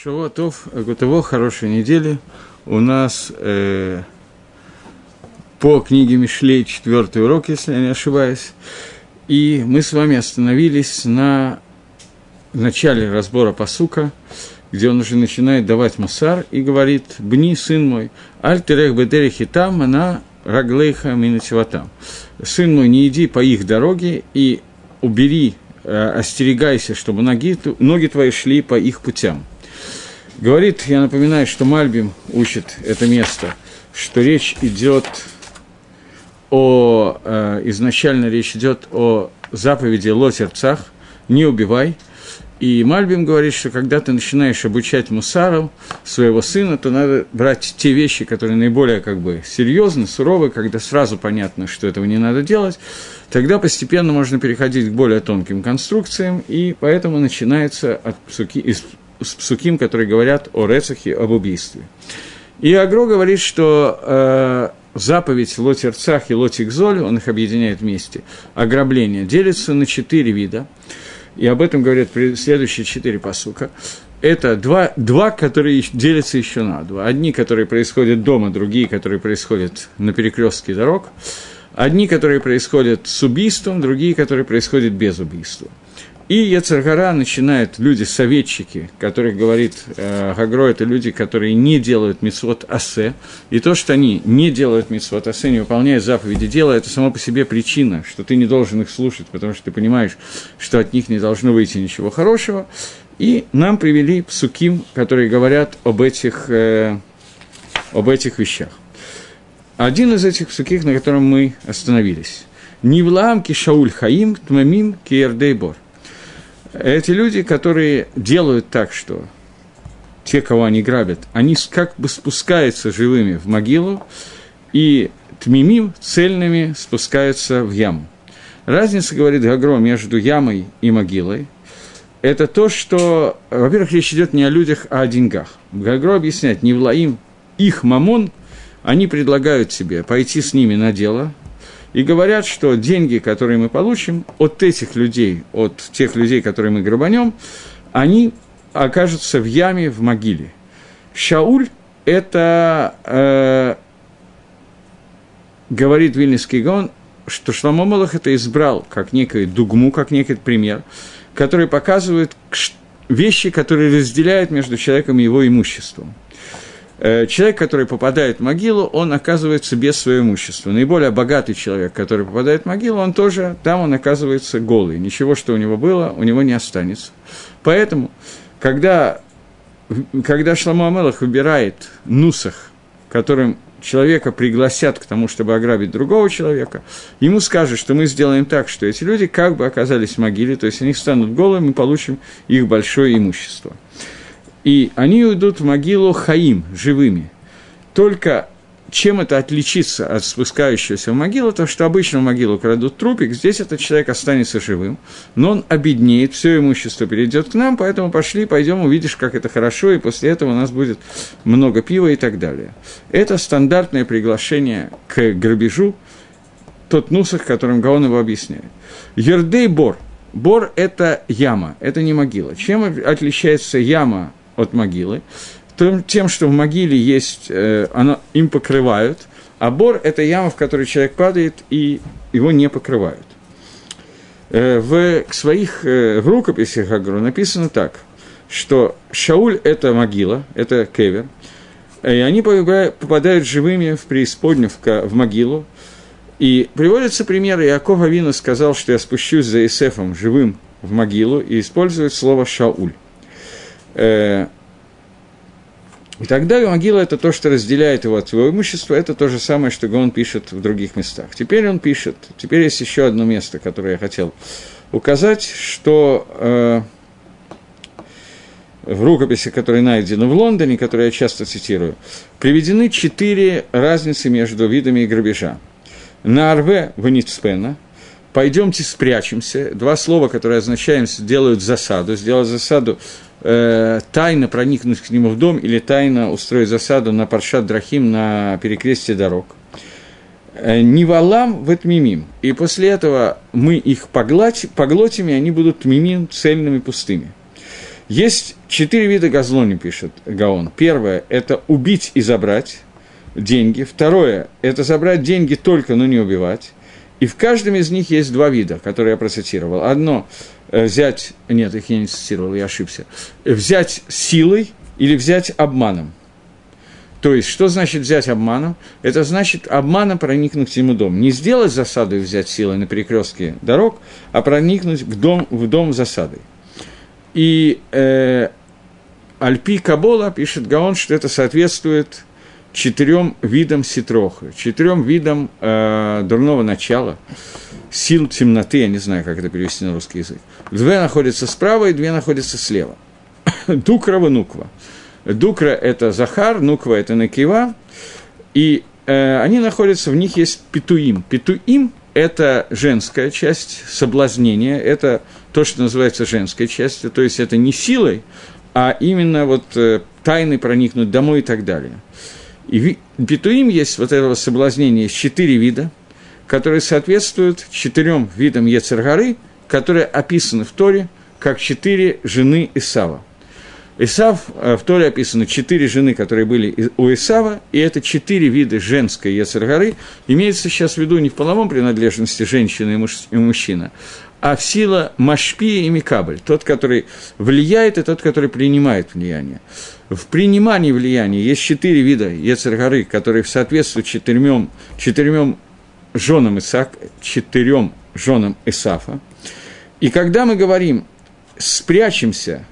Шавуатов, Гутово, хорошей недели. У нас э, по книге Мишлей четвертый урок, если я не ошибаюсь. И мы с вами остановились на начале разбора посука, где он уже начинает давать мусар и говорит, «Бни, сын мой, альтерех бедерехи там, она раглейха минативатам». «Сын мой, не иди по их дороге и убери, э, остерегайся, чтобы ноги, ноги твои шли по их путям». Говорит, я напоминаю, что Мальбим учит это место, что речь идет о, э, изначально речь идет о заповеди лотерцах, не убивай. И Мальбим говорит, что когда ты начинаешь обучать мусару своего сына, то надо брать те вещи, которые наиболее как бы серьезны, суровы, когда сразу понятно, что этого не надо делать, тогда постепенно можно переходить к более тонким конструкциям, и поэтому начинается от псуки, из псуким, которые говорят о Рецахе, об убийстве. И Агро говорит, что э, заповедь Лотерцах и Лотикзоль, он их объединяет вместе, ограбление, делится на четыре вида. И об этом говорят следующие четыре посука. Это два, два, которые делятся еще на два. Одни, которые происходят дома, другие, которые происходят на перекрестке дорог. Одни, которые происходят с убийством, другие, которые происходят без убийства. И Ецаргара начинают люди-советчики, которых говорит э, Гагро, это люди, которые не делают митцвот асе. И то, что они не делают митцвот асе, не выполняют заповеди дела, это само по себе причина, что ты не должен их слушать, потому что ты понимаешь, что от них не должно выйти ничего хорошего. И нам привели псуким, которые говорят об этих, э, об этих вещах. Один из этих псуких, на котором мы остановились. Нивлаам кишауль хаим тмамим киердейбор – эти люди, которые делают так, что те, кого они грабят, они как бы спускаются живыми в могилу, и тмимим цельными спускаются в яму. Разница, говорит Гагро, между ямой и могилой – это то, что, во-первых, речь идет не о людях, а о деньгах. Гагро объясняет, не влаим их мамон, они предлагают себе пойти с ними на дело, и говорят, что деньги, которые мы получим от этих людей, от тех людей, которые мы грабанем, они окажутся в яме, в могиле. Шауль – это, э, говорит Вильнинский Гон, что Шломо Малах это избрал как некую дугму, как некий пример, который показывает вещи, которые разделяют между человеком и его имуществом – человек, который попадает в могилу, он оказывается без своего имущества. Наиболее богатый человек, который попадает в могилу, он тоже, там он оказывается голый. Ничего, что у него было, у него не останется. Поэтому, когда, когда Шламу Амелах выбирает нусах, которым человека пригласят к тому, чтобы ограбить другого человека, ему скажут, что мы сделаем так, что эти люди как бы оказались в могиле, то есть они станут голыми, мы получим их большое имущество – и они уйдут в могилу Хаим, живыми. Только чем это отличится от спускающегося в могилу, то что обычно в могилу крадут трупик, здесь этот человек останется живым, но он обеднеет, все имущество перейдет к нам, поэтому пошли, пойдем, увидишь, как это хорошо, и после этого у нас будет много пива и так далее. Это стандартное приглашение к грабежу, тот нусах, которым Гаон его объясняет. Ердей бор. Бор – это яма, это не могила. Чем отличается яма от могилы, тем, что в могиле есть, э, оно, им покрывают, а бор – это яма, в которой человек падает, и его не покрывают. Э, в своих э, в рукописях Агру написано так, что Шауль – это могила, это кевер, и они попадают живыми в преисподнюю, в, могилу, и приводится пример, Иаков Авина сказал, что я спущусь за Исефом живым в могилу, и использует слово «шауль». Э, и тогда могила – это то, что разделяет его от своего имущества, это то же самое, что он пишет в других местах. Теперь он пишет, теперь есть еще одно место, которое я хотел указать, что э, в рукописи, которые найдены в Лондоне, которые я часто цитирую, приведены четыре разницы между видами грабежа. На Арве Ваницпена – пойдемте спрячемся. Два слова, которые означают делают засаду. Сделать засаду э, тайно проникнуть к нему в дом или тайно устроить засаду на Паршат Драхим на перекрестие дорог. Э, не валам в мимим. И после этого мы их поглотим, и они будут мимим цельными, пустыми. Есть четыре вида газлони, пишет Гаон. Первое – это убить и забрать деньги. Второе – это забрать деньги только, но не убивать. И в каждом из них есть два вида, которые я процитировал. Одно взять, нет, их я не цитировал, я ошибся, взять силой или взять обманом. То есть, что значит взять обманом? Это значит обманом проникнуть ему дом. Не сделать засаду и взять силой на перекрестке дорог, а проникнуть в дом, в дом засадой. И э, Альпи Кабола пишет Гаон, что это соответствует четырем видам ситроха, четырем видам э, дурного начала, сил темноты, я не знаю, как это перевести на русский язык. Две находятся справа и две находятся слева. Дукрова, Нуква. Дукра – это Захар, Нуква – это Накива, и э, они находятся, в них есть Петуим. Петуим – это женская часть соблазнения, это то, что называется женской частью, то есть это не силой, а именно вот э, тайны проникнуть домой и так далее. И Петуим есть вот этого соблазнения четыре вида, которые соответствуют четырем видам Ецергары, которые описаны в Торе как четыре жены Исава. Исав, э, в Торе описаны четыре жены, которые были у Исава, и это четыре вида женской Ецергары. Имеется сейчас в виду не в половом принадлежности женщины и, муж, и мужчина, а в сила Машпи и Микабль, тот, который влияет, и тот, который принимает влияние. В принимании влияния есть четыре вида Ецергары, которые соответствуют четырем, четырем женам Исаак, четырем женам Исафа. И когда мы говорим «спрячемся»,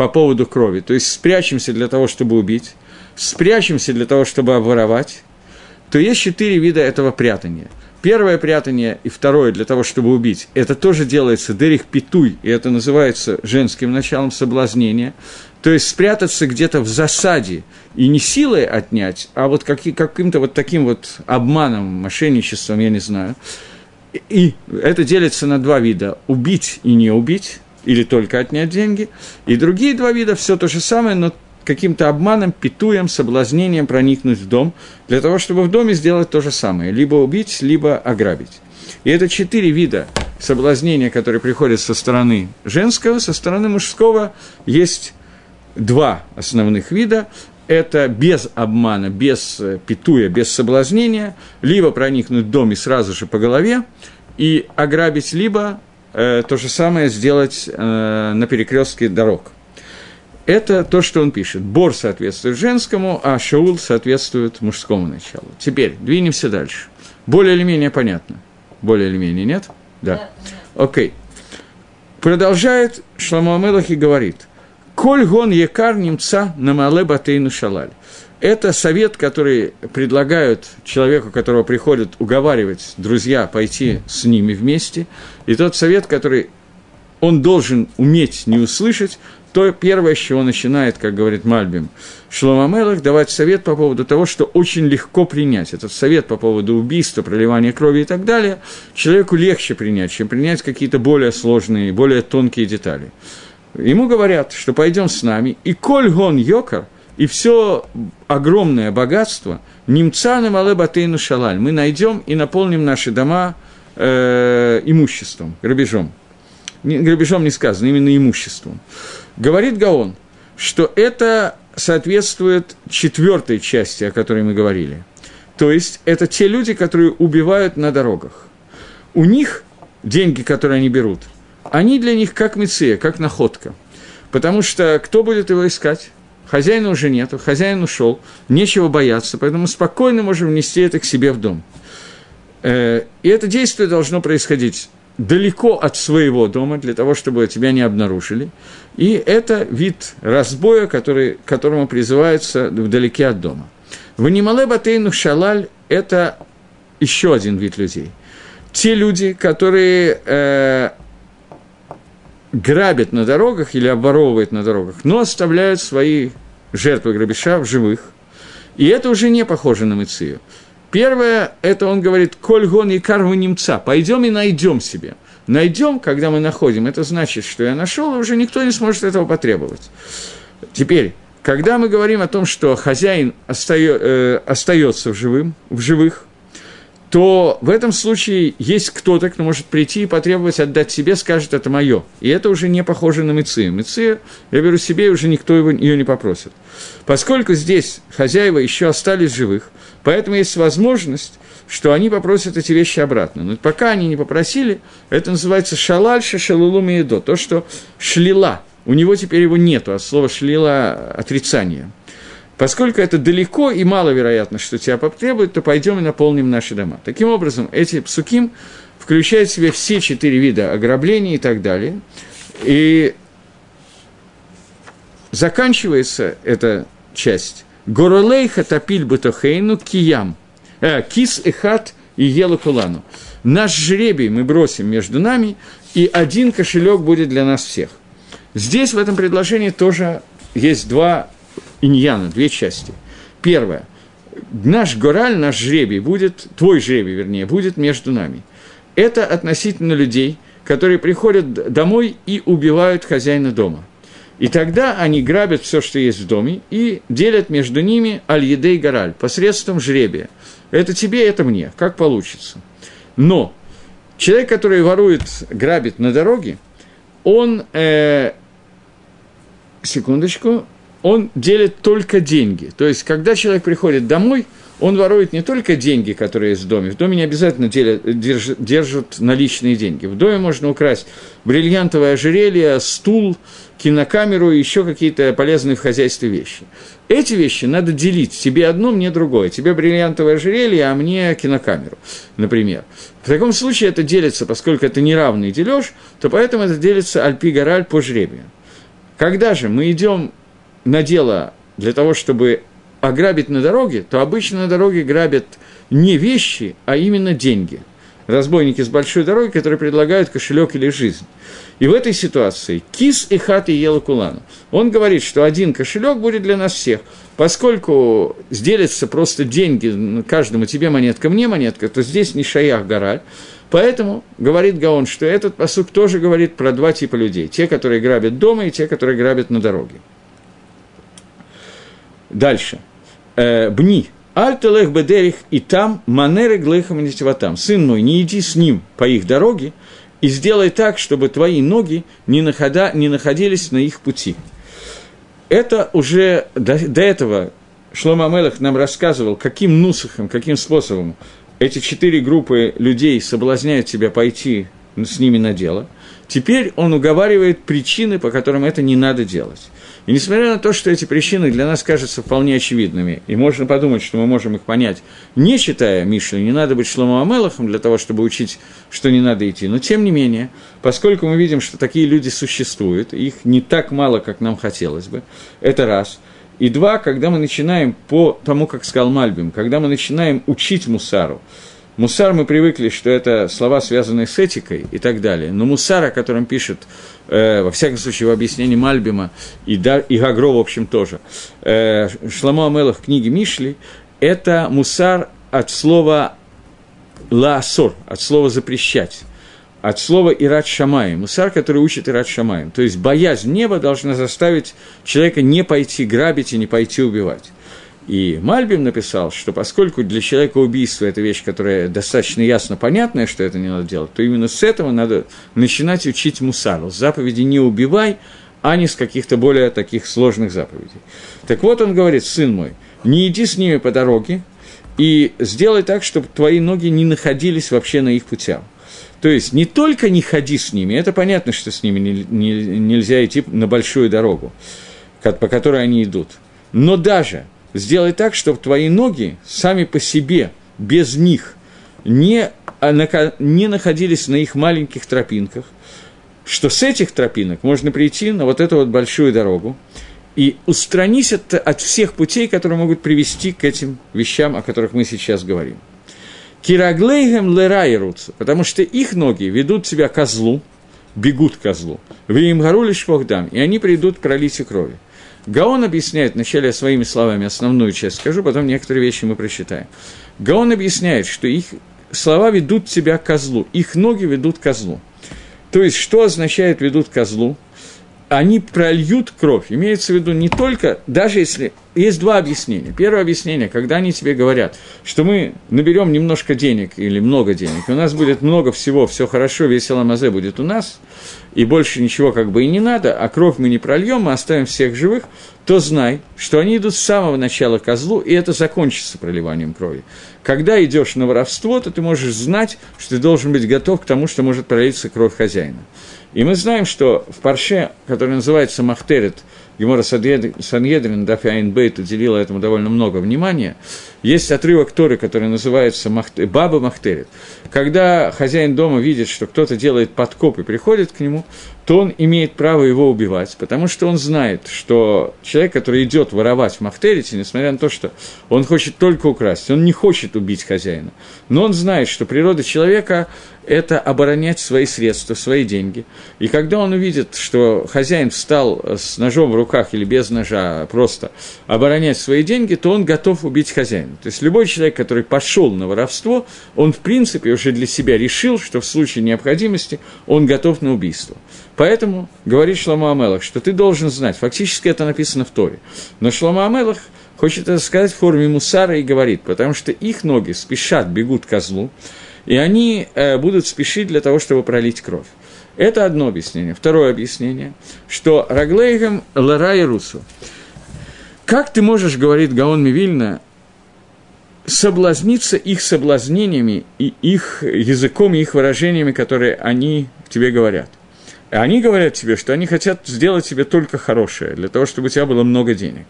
по поводу крови. То есть спрячемся для того, чтобы убить, спрячемся для того, чтобы обворовать, то есть четыре вида этого прятания. Первое прятание и второе для того, чтобы убить, это тоже делается дерих питуй, и это называется женским началом соблазнения. То есть спрятаться где-то в засаде и не силой отнять, а вот каким-то вот таким вот обманом, мошенничеством, я не знаю. И это делится на два вида – убить и не убить или только отнять деньги. И другие два вида все то же самое, но каким-то обманом, питуем, соблазнением проникнуть в дом, для того, чтобы в доме сделать то же самое, либо убить, либо ограбить. И это четыре вида соблазнения, которые приходят со стороны женского, со стороны мужского есть два основных вида. Это без обмана, без э, питуя, без соблазнения, либо проникнуть в дом и сразу же по голове, и ограбить, либо э, то же самое сделать э, на перекрестке дорог. Это то, что он пишет. Бор соответствует женскому, а Шаул соответствует мужскому началу. Теперь двинемся дальше. Более или менее понятно? Более или менее нет? Да. Окей. Продолжает Шламу Амелах и говорит. Коль гон екар немца на мале батейну шалаль это совет, который предлагают человеку, которого приходят уговаривать друзья пойти с ними вместе, и тот совет, который он должен уметь не услышать, то первое, с чего начинает, как говорит Мальбим, Шломамелах, давать совет по поводу того, что очень легко принять. Этот совет по поводу убийства, проливания крови и так далее, человеку легче принять, чем принять какие-то более сложные, более тонкие детали. Ему говорят, что пойдем с нами, и коль гон йокар – и все огромное богатство, немца на мале батейну шалаль, мы найдем и наполним наши дома э, имуществом, грабежом. Не, грабежом не сказано, именно имуществом. Говорит Гаон, что это соответствует четвертой части, о которой мы говорили. То есть это те люди, которые убивают на дорогах. У них деньги, которые они берут, они для них как меция, как находка. Потому что кто будет его искать? Хозяина уже нету, хозяин ушел, нечего бояться, поэтому спокойно можем внести это к себе в дом. Э, и это действие должно происходить далеко от своего дома, для того, чтобы тебя не обнаружили. И это вид разбоя, который, которому призывается вдалеке от дома. В Нимале Батейну Шалаль – это еще один вид людей. Те люди, которые э, грабят на дорогах или обворовывают на дорогах, но оставляют свои жертвы грабежа в живых. И это уже не похоже на Мыцию. Первое, это он говорит, «Коль гон и карву немца, пойдем и найдем себе». Найдем, когда мы находим, это значит, что я нашел, и уже никто не сможет этого потребовать. Теперь, когда мы говорим о том, что хозяин остается, э, в, живым, в живых, то в этом случае есть кто-то, кто может прийти и потребовать отдать себе, скажет, это мое. И это уже не похоже на Мецию. Мецию я беру себе, и уже никто его, ее не попросит. Поскольку здесь хозяева еще остались живых, поэтому есть возможность, что они попросят эти вещи обратно. Но пока они не попросили, это называется шалаль шалулу миедо, то, что шлила. У него теперь его нету, от слова шлила – отрицание – Поскольку это далеко и маловероятно, что тебя потребует, то пойдем и наполним наши дома. Таким образом, эти псуким включают в себя все четыре вида ограблений и так далее. И заканчивается эта часть Горолейха топиль бутохейну киям. Э, кис и хат и елу кулану. Наш жребий мы бросим между нами, и один кошелек будет для нас всех. Здесь в этом предложении тоже есть два иньяна, две части. Первое. Наш гораль, наш жребий будет, твой жребий, вернее, будет между нами. Это относительно людей, которые приходят домой и убивают хозяина дома. И тогда они грабят все, что есть в доме, и делят между ними аль-едей гораль посредством жребия. Это тебе, это мне, как получится. Но человек, который ворует, грабит на дороге, он, э, секундочку, он делит только деньги. То есть, когда человек приходит домой, он ворует не только деньги, которые есть в доме. В доме не обязательно делят, держат, держат наличные деньги. В доме можно украсть бриллиантовое ожерелье, стул, кинокамеру и еще какие-то полезные в хозяйстве вещи. Эти вещи надо делить. Тебе одно, мне другое. Тебе бриллиантовое ожерелье, а мне кинокамеру, например. В таком случае это делится, поскольку это неравный дележ, то поэтому это делится альпи-гораль по жребию. Когда же мы идем на дело для того, чтобы ограбить на дороге, то обычно на дороге грабят не вещи, а именно деньги. Разбойники с большой дороги, которые предлагают кошелек или жизнь. И в этой ситуации кис и хат и ела кулану. Он говорит, что один кошелек будет для нас всех. Поскольку сделятся просто деньги, каждому тебе монетка, мне монетка, то здесь не шаях гораль. Поэтому говорит Гаон, что этот посук тоже говорит про два типа людей. Те, которые грабят дома, и те, которые грабят на дороге. Дальше. Э, Бни. Альтелех бедерих и там манеры глейхам там. Сын мой, не иди с ним по их дороге и сделай так, чтобы твои ноги не, находа, не находились на их пути. Это уже до, до этого Шлома Амелах нам рассказывал, каким нусахом, каким способом эти четыре группы людей соблазняют тебя пойти с ними на дело. Теперь он уговаривает причины, по которым это не надо делать. И несмотря на то, что эти причины для нас кажутся вполне очевидными, и можно подумать, что мы можем их понять, не читая Мишли, не надо быть Шломо Амелахом для того, чтобы учить, что не надо идти, но тем не менее, поскольку мы видим, что такие люди существуют, их не так мало, как нам хотелось бы, это раз – и два, когда мы начинаем по тому, как сказал Мальбим, когда мы начинаем учить мусару, Мусар мы привыкли, что это слова, связанные с этикой и так далее. Но мусар, о котором пишет, э, во всяком случае, в объяснении Мальбима и, да, и Гагро, в общем, тоже, э, Шламо Амелах в книге Мишли, это мусар от слова лаасор, от слова запрещать от слова «ират шамай», мусар, который учит «ират шамай». То есть боязнь неба должна заставить человека не пойти грабить и не пойти убивать. И Мальбим написал, что поскольку для человека убийство – это вещь, которая достаточно ясно понятная, что это не надо делать, то именно с этого надо начинать учить мусару. Заповеди «не убивай», а не с каких-то более таких сложных заповедей. Так вот он говорит, сын мой, не иди с ними по дороге и сделай так, чтобы твои ноги не находились вообще на их путях. То есть не только не ходи с ними, это понятно, что с ними не, не, нельзя идти на большую дорогу, по которой они идут, но даже сделай так, чтобы твои ноги сами по себе, без них, не, а, не находились на их маленьких тропинках, что с этих тропинок можно прийти на вот эту вот большую дорогу и устранись от, от всех путей, которые могут привести к этим вещам, о которых мы сейчас говорим. Кираглейгем лерайрутся, потому что их ноги ведут тебя козлу, бегут козлу, в им горулиш и они придут к пролитию крови. Гаон объясняет, вначале я своими словами основную часть скажу, потом некоторые вещи мы прочитаем. Гаон объясняет, что их слова ведут тебя к козлу, их ноги ведут к козлу. То есть, что означает ведут козлу? Они прольют кровь. Имеется в виду не только, даже если... Есть два объяснения. Первое объяснение, когда они тебе говорят, что мы наберем немножко денег или много денег, у нас будет много всего, все хорошо, весь Аламазе будет у нас, и больше ничего как бы и не надо, а кровь мы не прольем, мы оставим всех живых, то знай, что они идут с самого начала козлу, и это закончится проливанием крови. Когда идешь на воровство, то ты можешь знать, что ты должен быть готов к тому, что может пролиться кровь хозяина. И мы знаем, что в парше, который называется Махтерет, Гемора Саньедрин, Дафи Айнбейт уделила этому довольно много внимания, есть отрывок Торы, который называется Баба Махтерет. Когда хозяин дома видит, что кто-то делает подкоп и приходит к нему, то он имеет право его убивать, потому что он знает, что человек, который идет воровать в Махтерите, несмотря на то, что он хочет только украсть, он не хочет убить хозяина, но он знает, что природа человека – это оборонять свои средства, свои деньги. И когда он увидит, что хозяин встал с ножом в руках или без ножа, просто оборонять свои деньги, то он готов убить хозяина. То есть любой человек, который пошел на воровство, он в принципе уже для себя решил, что в случае необходимости он готов на убийство. Поэтому говорит Шлома Амелах, что ты должен знать, фактически это написано в Торе, но Шлома Амелах хочет это сказать в форме мусара и говорит, потому что их ноги спешат, бегут козлу, и они э, будут спешить для того, чтобы пролить кровь. Это одно объяснение. Второе объяснение, что Раглейгам Лара и Русу. Как ты можешь, говорит Гаон Мивильна, соблазниться их соблазнениями и их языком, и их выражениями, которые они тебе говорят? Они говорят тебе, что они хотят сделать тебе только хорошее, для того, чтобы у тебя было много денег.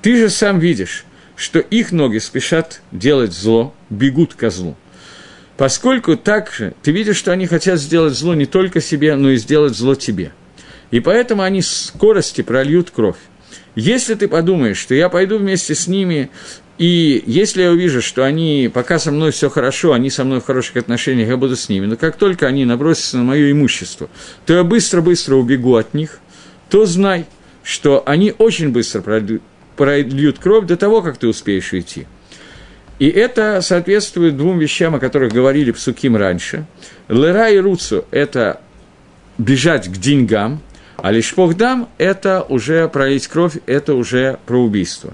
Ты же сам видишь, что их ноги спешат делать зло, бегут ко злу. Поскольку так же ты видишь, что они хотят сделать зло не только себе, но и сделать зло тебе. И поэтому они с скорости прольют кровь. Если ты подумаешь, что я пойду вместе с ними и если я увижу, что они, пока со мной все хорошо, они со мной в хороших отношениях, я буду с ними, но как только они набросятся на мое имущество, то я быстро-быстро убегу от них, то знай, что они очень быстро прольют кровь до того, как ты успеешь уйти. И это соответствует двум вещам, о которых говорили Псуким раньше. Лера и Руцу – это бежать к деньгам, а лишь Пухдам – это уже пролить кровь, это уже про убийство.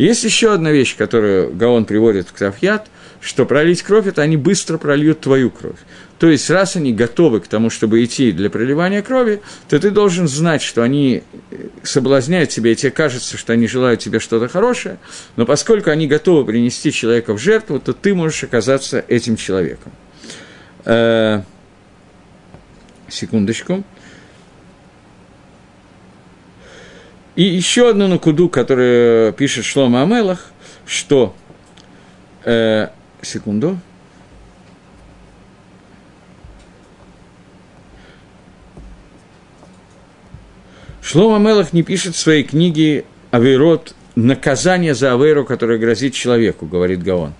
Есть еще одна вещь, которую Гаон приводит в Ктафьят, что пролить кровь – это они быстро прольют твою кровь. То есть, раз они готовы к тому, чтобы идти для проливания крови, то ты должен знать, что они э, соблазняют тебя, и тебе кажется, что они желают тебе что-то хорошее, но поскольку они готовы принести человека в жертву, то ты можешь оказаться этим человеком. Э, секундочку. И еще одну накуду, которую пишет Шлома Амелах, что... Э, секунду. Шлома Мелах не пишет в своей книге «Аверот» наказание за Аверу, которое грозит человеку, говорит Гаон.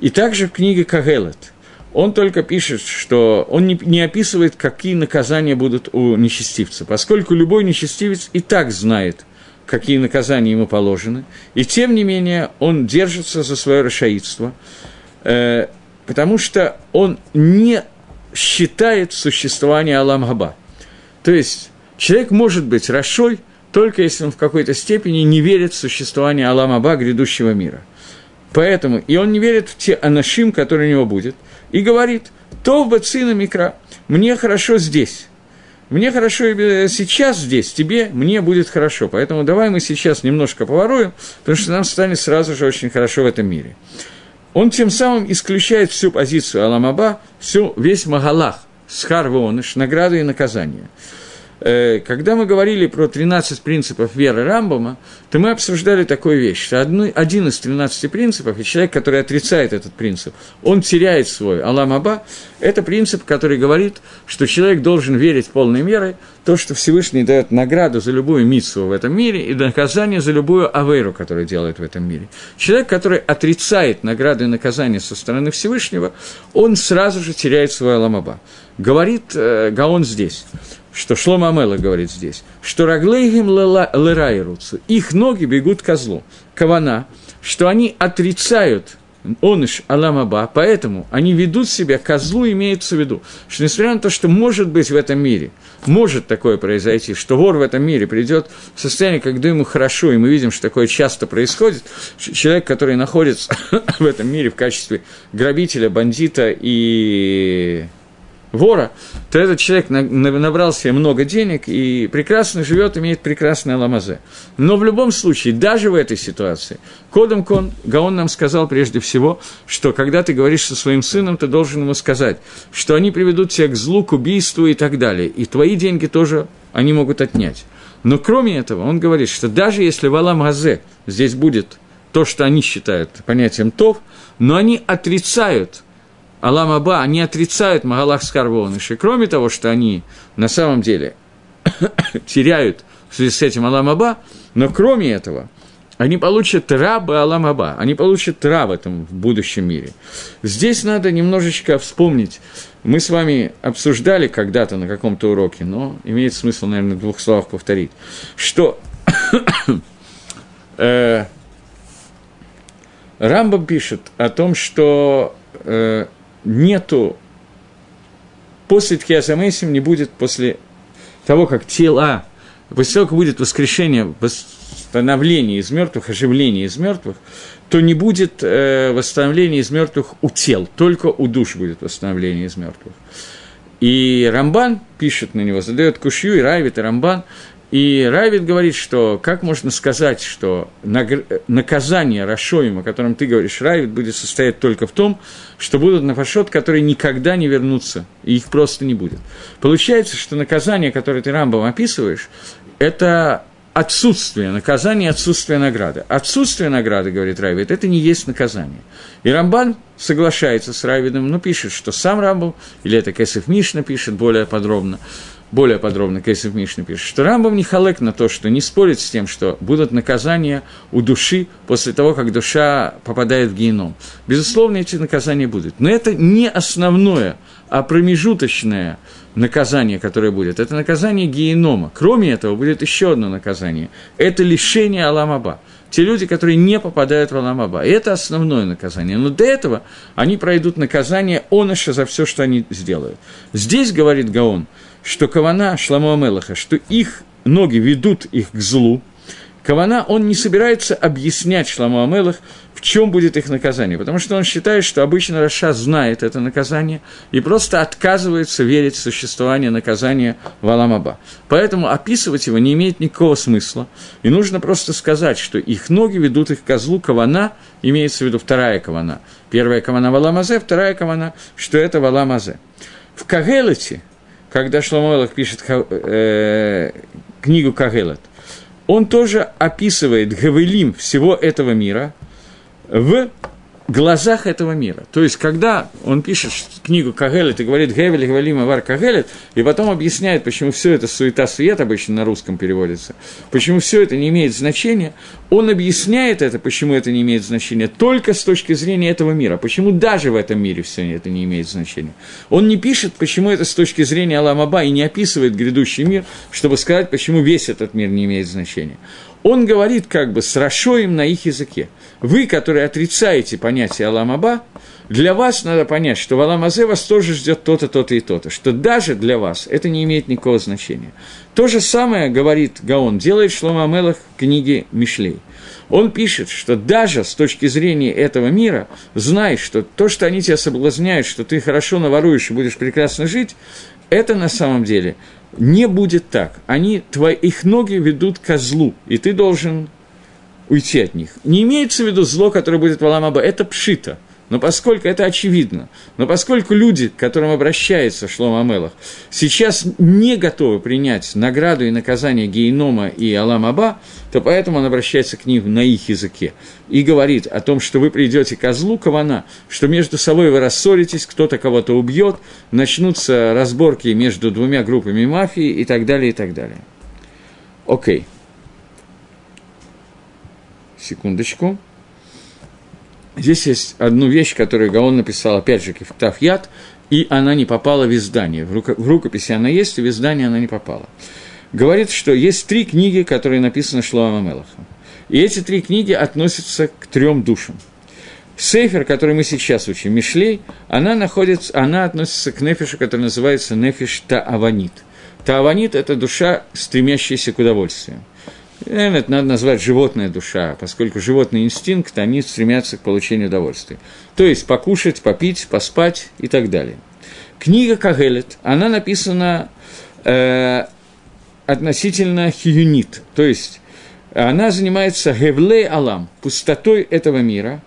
И также в книге Кагелет он только пишет, что он не, не описывает, какие наказания будут у нечестивца, поскольку любой нечестивец и так знает, какие наказания ему положены, и тем не менее он держится за свое расшаидство, э, потому что он не считает существование Алам-Габа. То есть человек может быть расшой, только если он в какой-то степени не верит в существование Алам-Аба, грядущего мира. Поэтому, и он не верит в те анашим, которые у него будет, и говорит, то бацина микро, мне хорошо здесь, мне хорошо сейчас здесь, тебе, мне будет хорошо. Поэтому давай мы сейчас немножко поворуем, потому что нам станет сразу же очень хорошо в этом мире. Он тем самым исключает всю позицию Аламаба, всю, весь Магалах, Схар награды и наказания. Э, когда мы говорили про 13 принципов веры Рамбома, то мы обсуждали такую вещь, что один из 13 принципов, и человек, который отрицает этот принцип, он теряет свой Алам Аба, это принцип, который говорит, что человек должен верить полной мерой то, что Всевышний дает награду за любую митсу в этом мире и наказание за любую авейру, которую делает в этом мире. Человек, который отрицает награды и наказания со стороны Всевышнего, он сразу же теряет свой Аламаба. Говорит э, Гаон здесь – что Шлома Амела говорит здесь, что раглейгим лерайруцу, их ноги бегут козлу. Кавана, что они отрицают оныш аламаба, поэтому они ведут себя, козлу имеется в виду, что несмотря на то, что может быть в этом мире, может такое произойти, что вор в этом мире придет в состояние, когда ему хорошо, и мы видим, что такое часто происходит, человек, который находится в этом мире в качестве грабителя, бандита и вора, то этот человек набрал себе много денег и прекрасно живет, имеет прекрасное ламазе. Но в любом случае, даже в этой ситуации, Кодом Кон, Гаон нам сказал прежде всего, что когда ты говоришь со своим сыном, ты должен ему сказать, что они приведут тебя к злу, к убийству и так далее. И твои деньги тоже они могут отнять. Но кроме этого, он говорит, что даже если в Алам Газе здесь будет то, что они считают понятием «тов», но они отрицают – Алам Аба, они отрицают Магалах Скарбоныш. И кроме того, что они на самом деле теряют в связи с этим Алам Аба, но кроме этого, они получат раба Алам Аба, они получат ра в этом в будущем мире. Здесь надо немножечко вспомнить. Мы с вами обсуждали когда-то на каком-то уроке, но имеет смысл, наверное, в двух словах повторить, что э, Рамбам пишет о том, что э, нету, после Тхиасамейсим не будет, после того, как тела, после того, как будет воскрешение, восстановление из мертвых, оживление из мертвых, то не будет э, восстановления из мертвых у тел, только у душ будет восстановление из мертвых. И Рамбан пишет на него, задает кушью, и Райвит, и Рамбан, и Райвид говорит, что как можно сказать, что наказание Рашоим, о котором ты говоришь, Райвид, будет состоять только в том, что будут нафашот, которые никогда не вернутся, и их просто не будет. Получается, что наказание, которое ты Рамбом описываешь, это отсутствие наказания, отсутствие награды. Отсутствие награды, говорит Райвид, это не есть наказание. И Рамбан соглашается с Райвидом, но пишет, что сам Рамбам, или это Кесов Мишна пишет более подробно, более подробно Кейсов Мишна пишет, что Рамбам не халек на то, что не спорит с тем, что будут наказания у души после того, как душа попадает в геном. Безусловно, эти наказания будут. Но это не основное, а промежуточное наказание, которое будет. Это наказание генома. Кроме этого, будет еще одно наказание. Это лишение Аламаба. Те люди, которые не попадают в Аламаба. Это основное наказание. Но до этого они пройдут наказание оныша за все, что они сделают. Здесь, говорит Гаон, что Кавана Шламу Амелаха, что их ноги ведут их к злу, Кавана, он не собирается объяснять Шламу Амелах, в чем будет их наказание, потому что он считает, что обычно Раша знает это наказание и просто отказывается верить в существование наказания в Аламаба. Поэтому описывать его не имеет никакого смысла, и нужно просто сказать, что их ноги ведут их к козлу Кавана, имеется в виду вторая Кавана. Первая Кавана в Аламазе, вторая Кавана, что это в Аламазе. В Кагелете, когда Шломойлах пишет э, книгу Кагелет, он тоже описывает Гавелим всего этого мира в глазах этого мира. То есть, когда он пишет книгу Кагелет и говорит «Гевель, Гевелим, Авар Кагелет», и потом объясняет, почему все это суета-свет обычно на русском переводится, почему все это не имеет значения, он объясняет это, почему это не имеет значения, только с точки зрения этого мира, почему даже в этом мире все это не имеет значения. Он не пишет, почему это с точки зрения Аламаба, и не описывает грядущий мир, чтобы сказать, почему весь этот мир не имеет значения он говорит как бы с Рашоем на их языке. Вы, которые отрицаете понятие Аламаба, для вас надо понять, что в Аламазе вас тоже ждет то-то, то-то и то-то, что даже для вас это не имеет никакого значения. То же самое, говорит Гаон, делает Шлома Амелах в книге Мишлей. Он пишет, что даже с точки зрения этого мира, знай, что то, что они тебя соблазняют, что ты хорошо наворуешь и будешь прекрасно жить, это на самом деле не будет так. Они, твои, их ноги ведут ко злу, и ты должен уйти от них. Не имеется в виду зло, которое будет в Аламаба, это пшита – но поскольку это очевидно, но поскольку люди, к которым обращается Шлом Амелах, сейчас не готовы принять награду и наказание Гейнома и Аламаба, то поэтому он обращается к ним на их языке и говорит о том, что вы придете к козлу Кавана, что между собой вы рассоритесь, кто-то кого-то убьет, начнутся разборки между двумя группами мафии и так далее, и так далее. Окей. Секундочку. Здесь есть одну вещь, которую Гаон написал, опять же, Кифтав Яд, и она не попала в издание. В, руко, в рукописи она есть, в издание она не попала. Говорит, что есть три книги, которые написаны Шлоам Мелахом. И эти три книги относятся к трем душам. Сейфер, который мы сейчас учим, Мишлей, она, находится, она относится к нефишу, который называется нефиш Тааванит. Тааванит – это душа, стремящаяся к удовольствию. Это надо назвать животная душа, поскольку животный инстинкт, они стремятся к получению удовольствия. То есть покушать, попить, поспать и так далее. Книга Кагелет, она написана э, относительно хиюнит, то есть она занимается гевлей алам, пустотой этого мира,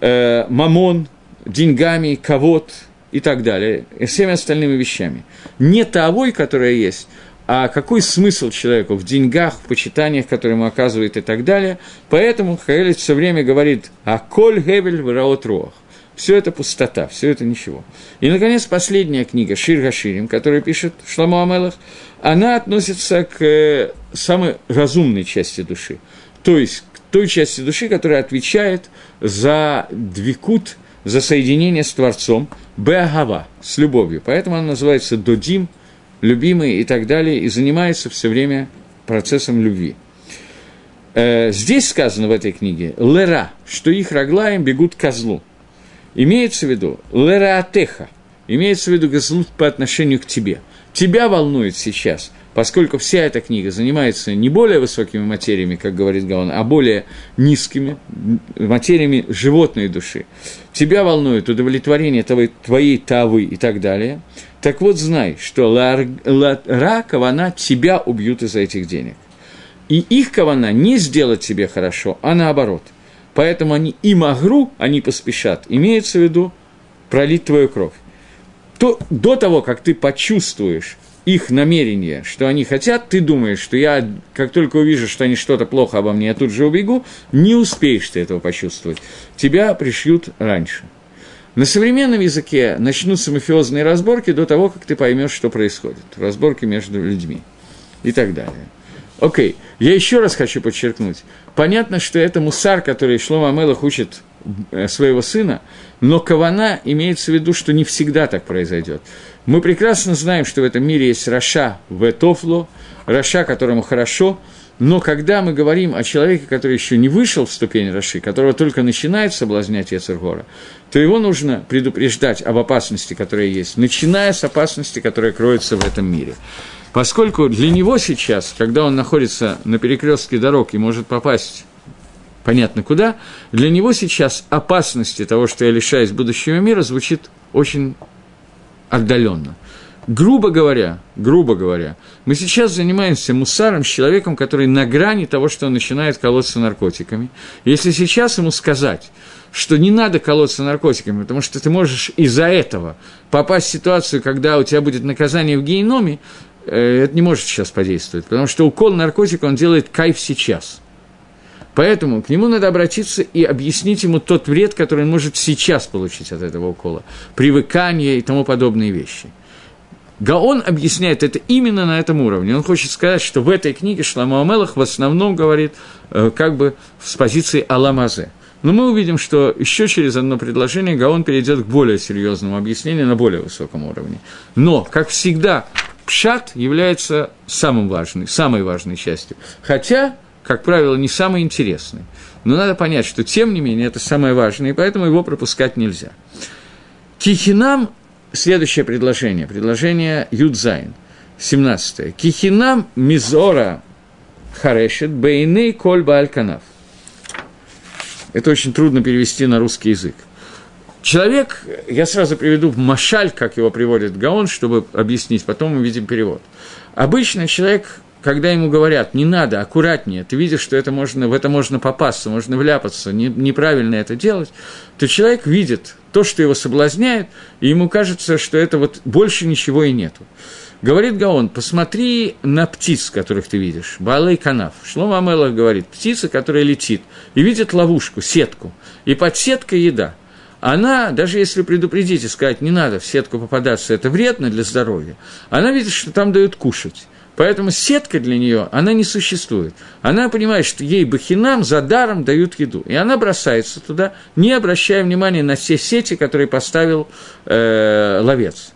э, мамон, деньгами, ковод и так далее, и всеми остальными вещами. Не тавой, которая есть, а какой смысл человеку в деньгах, в почитаниях, которые ему оказывает и так далее. Поэтому Хаэлит все время говорит «А коль гевель в руах». Все это пустота, все это ничего. И, наконец, последняя книга «Шир Гаширим», которую пишет Шламу Амелах, она относится к э, самой разумной части души, то есть к той части души, которая отвечает за двикут, за соединение с Творцом, Беагава, с любовью. Поэтому она называется Додим, любимый и так далее, и занимается все время процессом любви. Э, здесь сказано в этой книге «Лера», что их раглаем бегут козлу. Имеется в виду «Лераатеха», имеется в виду козлу по отношению к тебе. Тебя волнует сейчас – поскольку вся эта книга занимается не более высокими материями, как говорит Гаон, а более низкими материями животной души, тебя волнует удовлетворение твоей, твоей тавы и так далее, так вот знай, что ра кавана тебя убьют из-за этих денег. И их кавана не сделать тебе хорошо, а наоборот. Поэтому они и магру, они поспешат, имеется в виду пролить твою кровь. То, до того, как ты почувствуешь, их намерение, что они хотят, ты думаешь, что я, как только увижу, что они что-то плохо обо мне, я тут же убегу, не успеешь ты этого почувствовать. Тебя пришьют раньше. На современном языке начнутся мафиозные разборки до того, как ты поймешь, что происходит. Разборки между людьми и так далее. Окей, я еще раз хочу подчеркнуть. Понятно, что это мусар, который Шломо а-Мелех учит э, своего сына, но כוונה имеется в виду, что не всегда так произойдет. Мы прекрасно знаем, что в этом мире есть רשע וטוב לו, раша, которому хорошо, но когда мы говорим о человеке, который еще не вышел в ступень раши, которого только начинает соблазнять יצר הרע, то его нужно предупреждать об опасности, которая есть, начиная с опасности, которая кроется в этом мире. Поскольку для него сейчас, когда он находится на перекрестке дорог и может попасть понятно куда, для него сейчас опасности того, что я лишаюсь будущего мира, звучит очень отдаленно. Грубо говоря, грубо говоря, мы сейчас занимаемся мусаром с человеком, который на грани того, что он начинает колоться наркотиками. Если сейчас ему сказать, что не надо колоться наркотиками, потому что ты можешь из-за этого попасть в ситуацию, когда у тебя будет наказание в геноме, э, это не может сейчас подействовать, потому что укол наркотика он делает кайф сейчас – Поэтому к нему надо обратиться и объяснить ему тот вред, который он может сейчас получить от этого укола, привыкание и тому подобные вещи. Гаон объясняет это именно на этом уровне. Он хочет сказать, что в этой книге Шламу Амелах в основном говорит э, как бы с позиции Аламазе. Но мы увидим, что еще через одно предложение Гаон перейдет к более серьезному объяснению на более высоком уровне. Но, как всегда, пшат является самым важным, самой важной частью. Хотя как правило, не самый интересный. Но надо понять, что тем не менее это самое важное, и поэтому его пропускать нельзя. Кихинам, следующее предложение, предложение Юдзайн, 17. Кихинам мизора харешет бейней кольба альканав. Это очень трудно перевести на русский язык. Человек, я сразу приведу в Машаль, как его приводит Гаон, чтобы объяснить, потом увидим перевод. Обычно человек когда ему говорят, не надо, аккуратнее, ты видишь, что это можно, в это можно попасться, можно вляпаться, не, неправильно это делать, то человек видит то, что его соблазняет, и ему кажется, что это вот больше ничего и нету. Говорит Гаон, посмотри на птиц, которых ты видишь, Балай Канав. Шлома Амелах говорит, птица, которая летит, и видит ловушку, сетку, и под сеткой еда. Она, даже если предупредить и сказать, не надо в сетку попадаться, это вредно для здоровья, она видит, что там дают кушать. Поэтому сетка для нее, она не существует. Она понимает, что ей бахинам за даром дают еду. И она бросается туда, не обращая внимания на все сети, которые поставил э, ловец.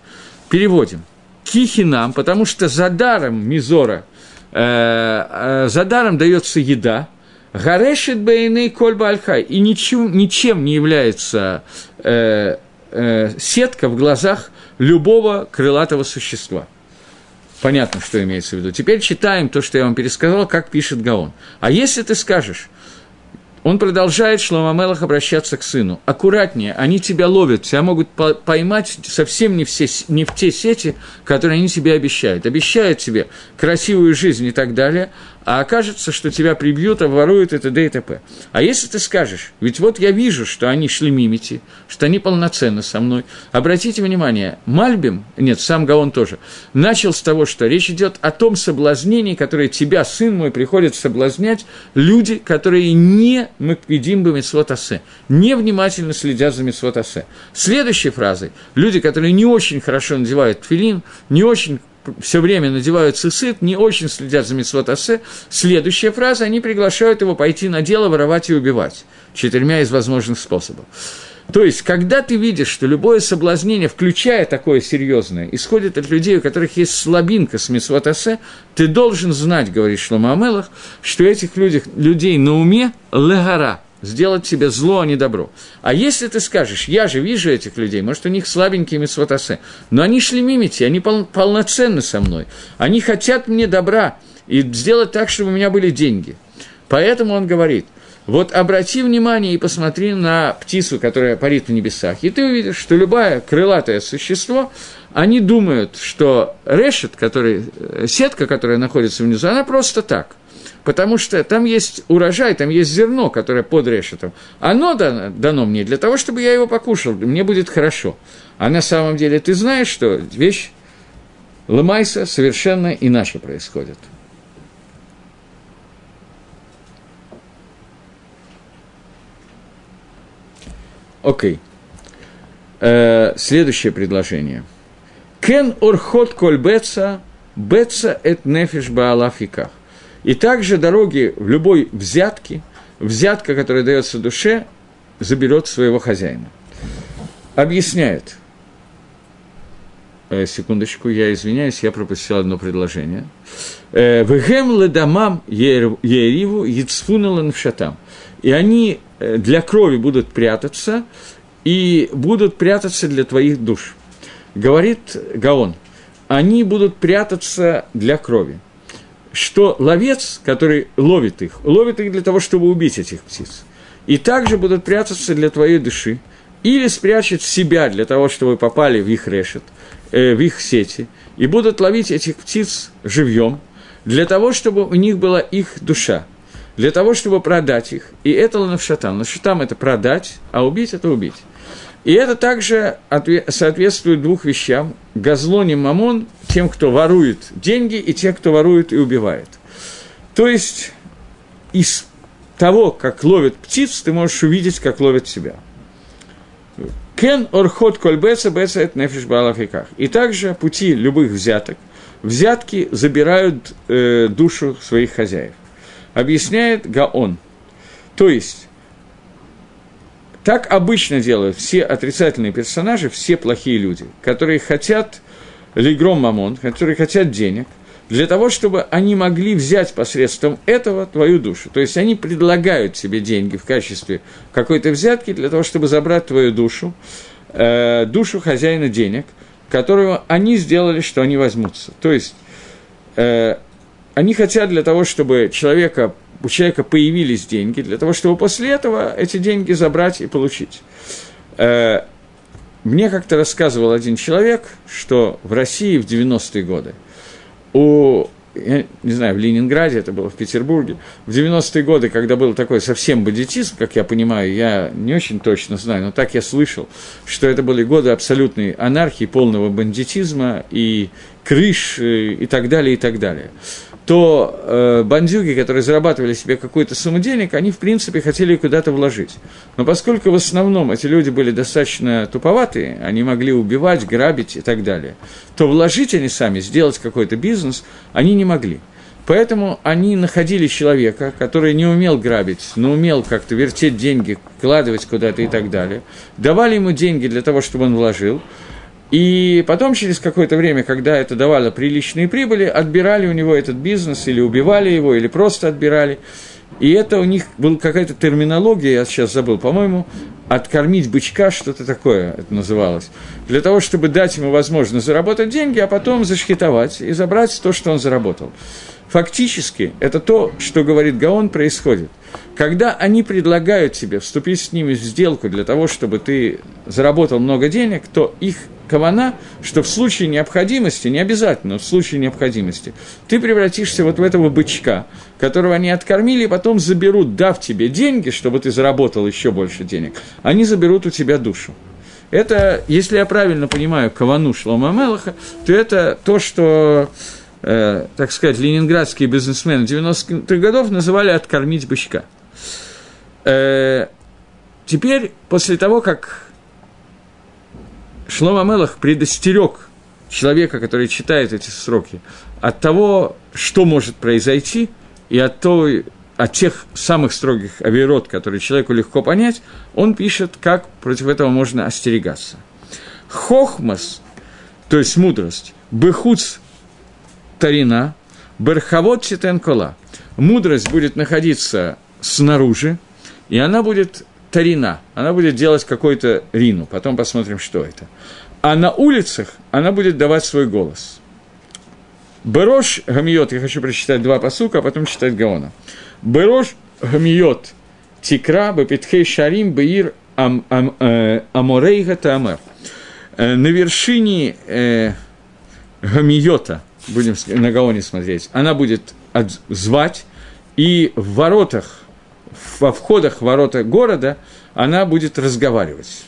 Переводим. Кихинам, потому что за даром Мизора, э, э, за даром дается еда, Гарешит бейны кольба альхай. И ничем, ничем не является э, э, сетка в глазах любого крылатого существа. Понятно, что имеется в виду. Теперь читаем то, что я вам пересказал, как пишет Гаон. А если ты скажешь, он продолжает Шломамелах обращаться к сыну. Аккуратнее, они тебя ловят, тебя могут поймать совсем не, все, не в те сети, которые они тебе обещают. Обещают тебе красивую жизнь и так далее, а окажется, что тебя прибьют, обворуют и т.д. и т.п. А если ты скажешь, ведь вот я вижу, что они шли мимити, что они полноценны со мной. Обратите внимание, Мальбим, нет, сам Гаон тоже, начал с того, что речь идет о том соблазнении, которое тебя, сын мой, приходит соблазнять люди, которые не макпидим бы митцвотасе, невнимательно следят за митцвотасе. Следующей фразой, люди, которые не очень хорошо надевают филин, не очень все время надевают цисит, не очень следят за митцвотасе. Следующая фраза, они приглашают его пойти на дело, воровать и убивать. Четырьмя из возможных способов. То есть, когда ты видишь, что любое соблазнение, включая такое серьезное, исходит от людей, у которых есть слабинка с митцвотасе, ты должен знать, говорит Шлома Амелах, что этих людей, людей на уме легара – сделать себе зло, а не добро. А если ты скажешь, я же вижу этих людей, может, у них слабенькие митцвотасе, но они шли мимити, они пол- полноценны со мной, они хотят мне добра и сделать так, чтобы у меня были деньги. Поэтому он говорит, вот обрати внимание и посмотри на птицу, которая парит в небесах, и ты увидишь, что любое крылатое существо, они думают, что решет, который, э, сетка, которая находится внизу, она просто так потому что там есть урожай, там есть зерно, которое под решетом. Оно дано, дано мне для того, чтобы я его покушал, мне будет хорошо. А на самом деле ты знаешь, что вещь Ламайса совершенно иначе происходит. Окей. Okay. Э, следующее предложение. Кен орхот коль беца, беца эт нефиш баалафиках. И также дороги в любой взятке, взятка, которая дается душе, заберет своего хозяина. Объясняет. Э, секундочку, я извиняюсь, я пропустил одно предложение. Э, Вегем ледамам ериву яцфуналан шатам. И они э, для крови будут прятаться, и будут прятаться для твоих душ. Говорит Гаон, они будут прятаться для крови что ловец, который ловит их, ловит их для того, чтобы убить этих птиц. И также будут прятаться для твоей души, или спрячет себя для того, чтобы попали в их решет, э, в их сети, и будут ловить этих птиц живьем, для того, чтобы у них была их душа, для того, чтобы продать их. И это ланавшатам. Ланавшатам – это продать, а убить – это убить. И это также соответствует двух вещам. Газлоне мамон – тем, кто ворует деньги, и тем, кто ворует и убивает. То есть из того, как ловят птиц, ты можешь увидеть, как ловят себя. Кен орхот коль беца беца это нефиш балафиках. И также пути любых взяток. Взятки забирают э, душу своих хозяев. Объясняет Гаон. То есть, так обычно делают все отрицательные персонажи, все плохие люди, которые хотят Лигром Мамон, которые хотят денег, для того, чтобы они могли взять посредством этого твою душу. То есть они предлагают тебе деньги в качестве какой-то взятки для того, чтобы забрать твою душу, э, душу хозяина денег, которого они сделали, что они возьмутся. То есть э, они хотят для того, чтобы человека, у человека появились деньги, для того, чтобы после этого эти деньги забрать и получить. Э, мне как-то рассказывал один человек, что в России в 90-е годы у я не знаю, в Ленинграде, это было в Петербурге, в 90-е годы, когда был такой совсем бандитизм, как я понимаю, я не очень точно знаю, но так я слышал, что это были годы абсолютной анархии, полного бандитизма и крыш э, и так далее, и так далее то э, бандюги, которые зарабатывали себе какую-то сумму денег, они, в принципе, хотели куда-то вложить. Но поскольку в основном эти люди были достаточно туповатые, они могли убивать, грабить и так далее, то вложить они сами, сделать какой-то бизнес, они не могли. Поэтому они находили человека, который не умел грабить, но умел как-то вертеть деньги, вкладывать куда-то и так далее. Давали ему деньги для того, чтобы он вложил – и потом, через какое-то время, когда это давало приличные прибыли, отбирали у него этот бизнес, или убивали его, или просто отбирали. И это у них была какая-то терминология, я сейчас забыл, по-моему, откормить бычка, что-то такое это называлось, для того, чтобы дать ему возможность заработать деньги, а потом зашхитовать и забрать то, что он заработал. Фактически, это то, что говорит Гаон, происходит. Когда они предлагают тебе вступить с ними в сделку для того, чтобы ты заработал много денег, то их кавана, что в случае необходимости, не обязательно, но в случае необходимости, ты превратишься вот в этого бычка, которого они откормили, и потом заберут, дав тебе деньги, чтобы ты заработал еще больше денег, они заберут у тебя душу. Это, если я правильно понимаю кавану Шлома Мелаха, то это то, что, э, так сказать, ленинградские бизнесмены 90-х годов называли «откормить бычка». Э, теперь, после того, как Шлома Мелах предостерег человека, который читает эти сроки, от того, что может произойти, и от, той, от тех самых строгих авиарод, которые человеку легко понять, он пишет, как против этого можно остерегаться. Хохмас, то есть мудрость, бехуц тарина, берхавод читенкола. Мудрость будет находиться снаружи, и она будет тарина, она будет делать какой-то рину, потом посмотрим, что это. А на улицах она будет давать свой голос. Берош гамиот, я хочу прочитать два посука, а потом читать Гаона. Берош гамиот тикра бепитхей шарим беир ам, ам, э, аморейга таамер. Э, на вершине э, гамиота, будем на Гаоне смотреть, она будет звать, и в воротах во входах ворота города она будет разговаривать.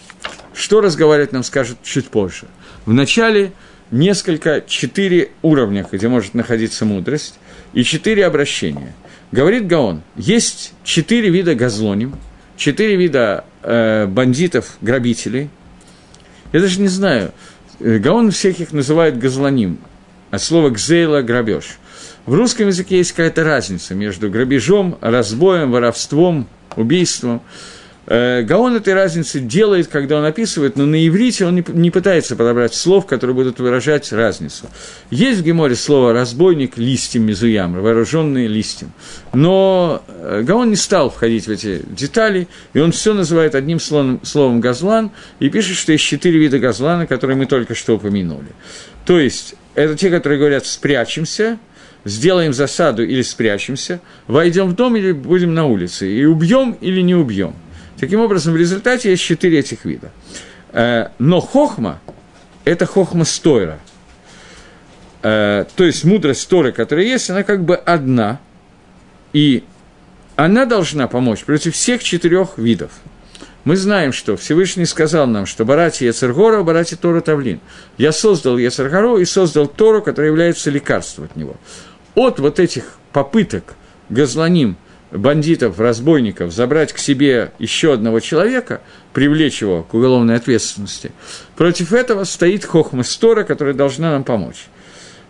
Что разговаривать нам скажет чуть позже. Вначале несколько, четыре уровня, где может находиться мудрость, и четыре обращения. Говорит Гаон, есть четыре вида газлоним, четыре вида э, бандитов, грабителей. Я даже не знаю, э, Гаон всех их называет газлоним, от слова «гзейла» – грабеж. В русском языке есть какая-то разница между грабежом, разбоем, воровством, убийством. Э, Гаон этой разницы делает, когда он описывает, но на иврите он не, пытается подобрать слов, которые будут выражать разницу. Есть в Геморе слово «разбойник» листьем мизуям, вооруженный листьем. Но э, Гаон не стал входить в эти детали, и он все называет одним словом, словом «газлан», и пишет, что есть четыре вида газлана, которые мы только что упомянули. То есть, это те, которые говорят «спрячемся», сделаем засаду или спрячемся, войдем в дом или будем на улице, и убьем или не убьем. Таким образом, в результате есть четыре этих вида. Э, но хохма – это хохма стойра. Э, то есть мудрость Торы, которая есть, она как бы одна, и она должна помочь против всех четырех видов. Мы знаем, что Всевышний сказал нам, что Барати Яцергора, Барати Тора Тавлин. Я создал Яцергору и создал Тору, которая является лекарством от него от вот этих попыток газланим, бандитов, разбойников забрать к себе еще одного человека, привлечь его к уголовной ответственности, против этого стоит Хохма Стора, которая должна нам помочь.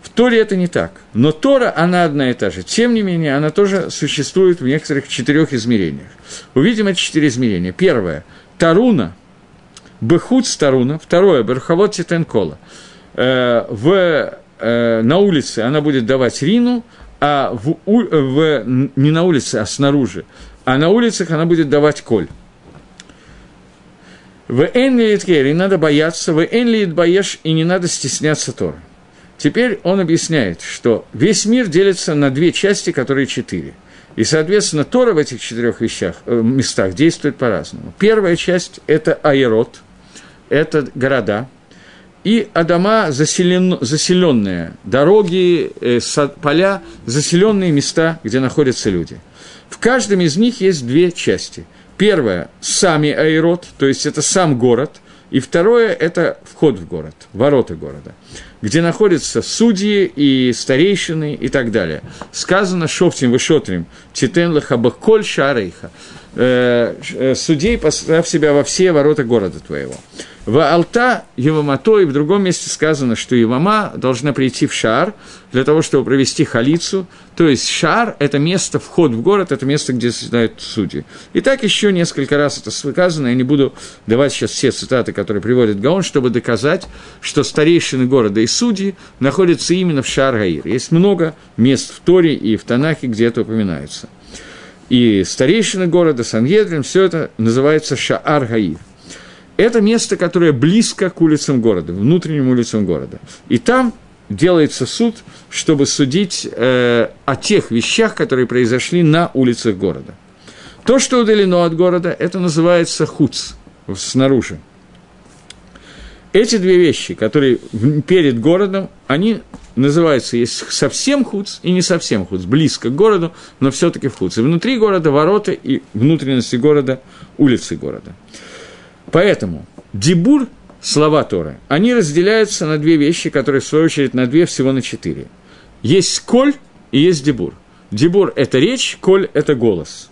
В Торе это не так. Но Тора, она одна и та же. Тем не менее, она тоже существует в некоторых четырех измерениях. Увидим эти четыре измерения. Первое – Таруна, Бехуд Таруна. Второе – Берховод Титенкола. Э, в э, на улице она будет давать рину, а в, в, не на улице, а снаружи, а на улицах она будет давать коль. В Энлиет надо бояться, в Энлиет боешь, и не надо стесняться Тора. Теперь он объясняет, что весь мир делится на две части, которые четыре. И, соответственно, Тора в этих четырех вещах, э, местах действует по-разному. Первая часть – это аэрот, это города – и Адама заселен, заселенные, дороги, э, сад, поля, заселенные места, где находятся люди. В каждом из них есть две части. Первое – сами аэрот, то есть это сам город, и второе – это вход в город, ворота города, где находятся судьи и старейшины и так далее. Сказано «Шофтим вышотрим титен лахабаколь шарейха» э, э, судей поставь себя во все ворота города твоего. В Алта Евамато, и в другом месте сказано, что Евама должна прийти в Шар для того, чтобы провести халицу. То есть Шар – это место, вход в город, это место, где заседают судьи. И так еще несколько раз это сказано, я не буду давать сейчас все цитаты, которые приводит Гаон, чтобы доказать, что старейшины города и судьи находятся именно в Шар-Гаир. Есть много мест в Торе и в Танахе, где это упоминается. И старейшины города, Сангедрин, все это называется Шаар Гаир. Это место, которое близко к улицам города, внутренним улицам города. И там делается суд, чтобы судить э, о тех вещах, которые произошли на улицах города. То, что удалено от города, это называется хуц, снаружи. Эти две вещи, которые перед городом, они называются, есть совсем хуц и не совсем хуц, близко к городу, но все таки в хуц. И внутри города ворота, и внутренности города, улицы города. Поэтому дебур, слова Торы, они разделяются на две вещи, которые, в свою очередь, на две, всего на четыре. Есть коль и есть дебур. Дебур – это речь, коль – это голос.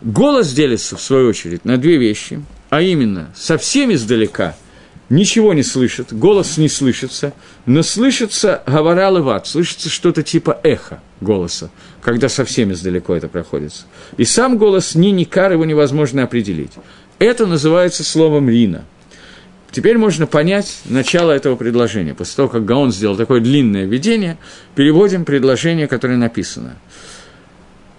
Голос делится, в свою очередь, на две вещи, а именно, совсем издалека – ничего не слышит, голос не слышится, но слышится говорал и слышится что-то типа эхо голоса, когда совсем издалеко это проходится. И сам голос ни никар его невозможно определить. Это называется словом «рина». Теперь можно понять начало этого предложения. После того, как Гаон сделал такое длинное введение, переводим предложение, которое написано.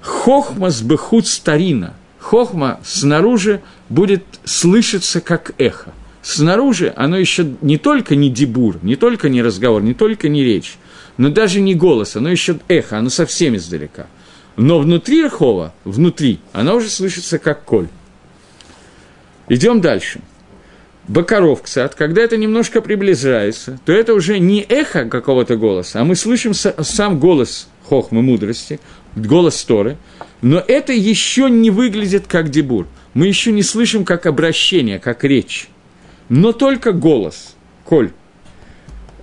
«Хохма с бехут старина». Хохма снаружи будет слышаться как эхо снаружи оно еще не только не дебур, не только не разговор, не только не речь, но даже не голос, оно еще эхо, оно совсем издалека. Но внутри Рхова, внутри, оно уже слышится как коль. Идем дальше. Бакаров, кстати, когда это немножко приближается, то это уже не эхо какого-то голоса, а мы слышим сам голос хохмы мудрости, голос Торы, но это еще не выглядит как дебур. Мы еще не слышим как обращение, как речь но только голос, коль.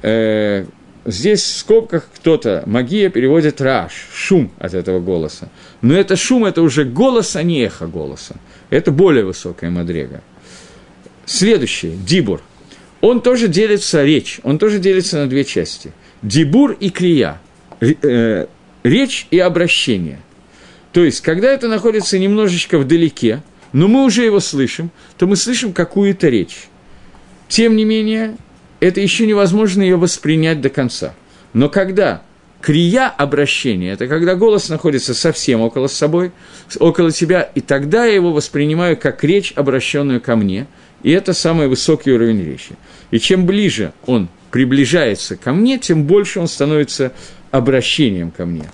Э, здесь в скобках кто-то, магия переводит раш, шум от этого голоса. Но это шум, это уже голос, а не эхо голоса. Это более высокая мадрега. Следующее, дибур. Он тоже делится, речь, он тоже делится на две части. Дибур и крия. Э, речь и обращение. То есть, когда это находится немножечко вдалеке, но мы уже его слышим, то мы слышим какую-то речь. Тем не менее, это еще невозможно ее воспринять до конца. Но когда крия обращения, это когда голос находится совсем около собой, около тебя, и тогда я его воспринимаю как речь, обращенную ко мне, и это самый высокий уровень речи. И чем ближе он приближается ко мне, тем больше он становится обращением ко мне.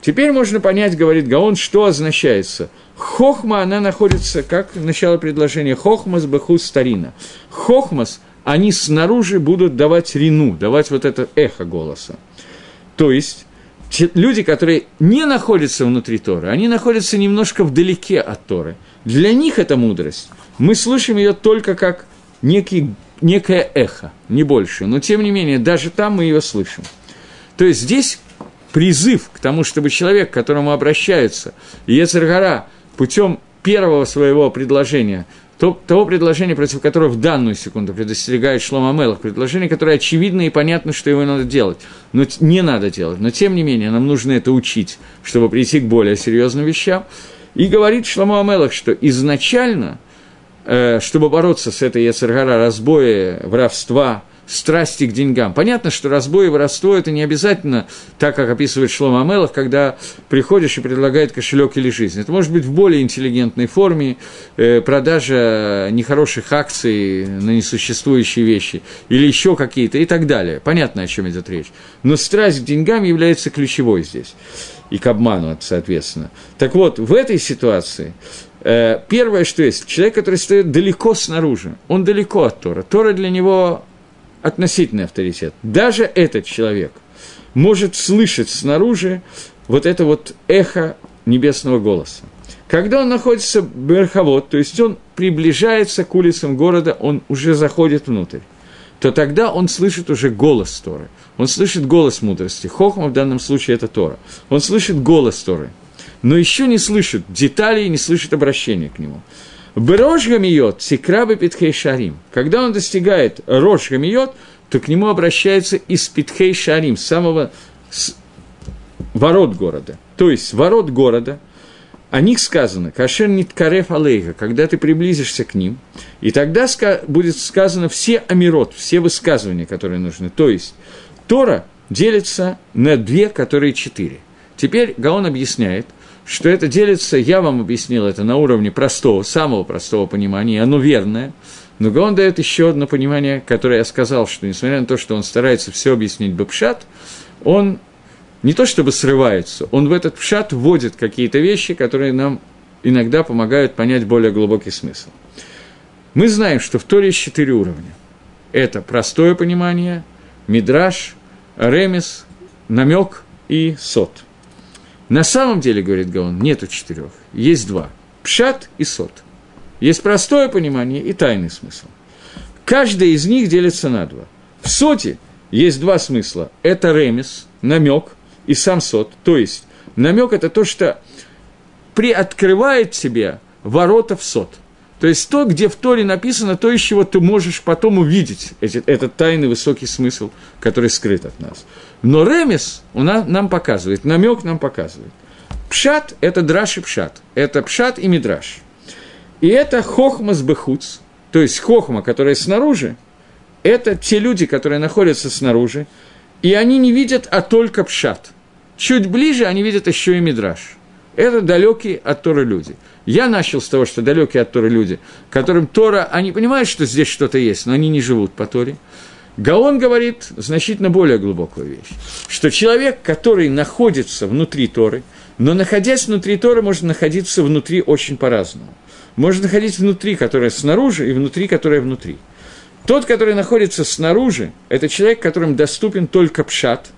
Теперь можно понять, говорит Гаон, что означается. Хохма, она находится, как начало предложения, хохмас бахус старина. Хохмас, они снаружи будут давать рину, давать вот это эхо голоса. То есть, люди, которые не находятся внутри Торы, они находятся немножко вдалеке от Торы. Для них это мудрость. Мы слышим ее только как некий, некое эхо, не больше. Но, тем не менее, даже там мы ее слышим. То есть, здесь призыв к тому, чтобы человек, к которому обращаются, Ецергара, путем первого своего предложения, то, того предложения, против которого в данную секунду предостерегает Шлома Мелах, предложение, которое очевидно и понятно, что его надо делать, но не надо делать. Но, тем не менее, нам нужно это учить, чтобы прийти к более серьезным вещам. И говорит Шлома Амелах, что изначально, э, чтобы бороться с этой Ецергара, разбоя, воровства, страсти к деньгам. Понятно, что разбой и воровство – это не обязательно так, как описывает Шлома Амелах, когда приходишь и предлагает кошелек или жизнь. Это может быть в более интеллигентной форме, э, продажа нехороших акций на несуществующие вещи, или еще какие-то, и так далее. Понятно, о чем идет речь. Но страсть к деньгам является ключевой здесь, и к обману, соответственно. Так вот, в этой ситуации э, Первое, что есть, человек, который стоит далеко снаружи, он далеко от Тора. Тора для него относительный авторитет. Даже этот человек может слышать снаружи вот это вот эхо небесного голоса. Когда он находится в верховод, то есть он приближается к улицам города, он уже заходит внутрь, то тогда он слышит уже голос Торы. Он слышит голос мудрости. Хохма в данном случае это Тора. Он слышит голос Торы. Но еще не слышит деталей, не слышит обращения к нему. Брош сикрабы питхей шарим. Когда он достигает рош то к нему обращается из питхей шарим, самого с ворот города. То есть ворот города, о них сказано, кашер ниткарев алейха, когда ты приблизишься к ним, и тогда будет сказано все амирот, все высказывания, которые нужны. То есть Тора делится на две, которые четыре. Теперь Гаон объясняет, что это делится, я вам объяснил это на уровне простого, самого простого понимания, оно верное, но Гаон дает еще одно понимание, которое я сказал, что несмотря на то, что он старается все объяснить Бабшат, он не то чтобы срывается, он в этот пшат вводит какие-то вещи, которые нам иногда помогают понять более глубокий смысл. Мы знаем, что в Торе есть четыре уровня. Это простое понимание, мидраж, ремес, намек и сот. На самом деле, говорит Гаон, нету четырех, есть два – пшат и сот. Есть простое понимание и тайный смысл. Каждый из них делится на два. В соте есть два смысла. Это ремес, намек – и сам сот. То есть намек это то, что приоткрывает тебе ворота в сот. То есть то, где в Торе написано, то, из чего ты можешь потом увидеть эти, этот тайный высокий смысл, который скрыт от нас. Но ремес у нас, нам показывает, намек нам показывает. Пшат – это драш и пшат. Это пшат и мидраш. И это хохма с бехуц, то есть хохма, которая снаружи, это те люди, которые находятся снаружи, и они не видят, а только пшат. Чуть ближе они видят еще и мидраж. Это далекие от Торы люди. Я начал с того, что далекие от Торы люди, которым Тора, они понимают, что здесь что-то есть, но они не живут по Торе. Гаон говорит значительно более глубокую вещь, что человек, который находится внутри Торы, но находясь внутри Торы, может находиться внутри очень по-разному. Может находиться внутри, которая снаружи, и внутри, которая внутри – тот, который находится снаружи, это человек, которым доступен только пшат,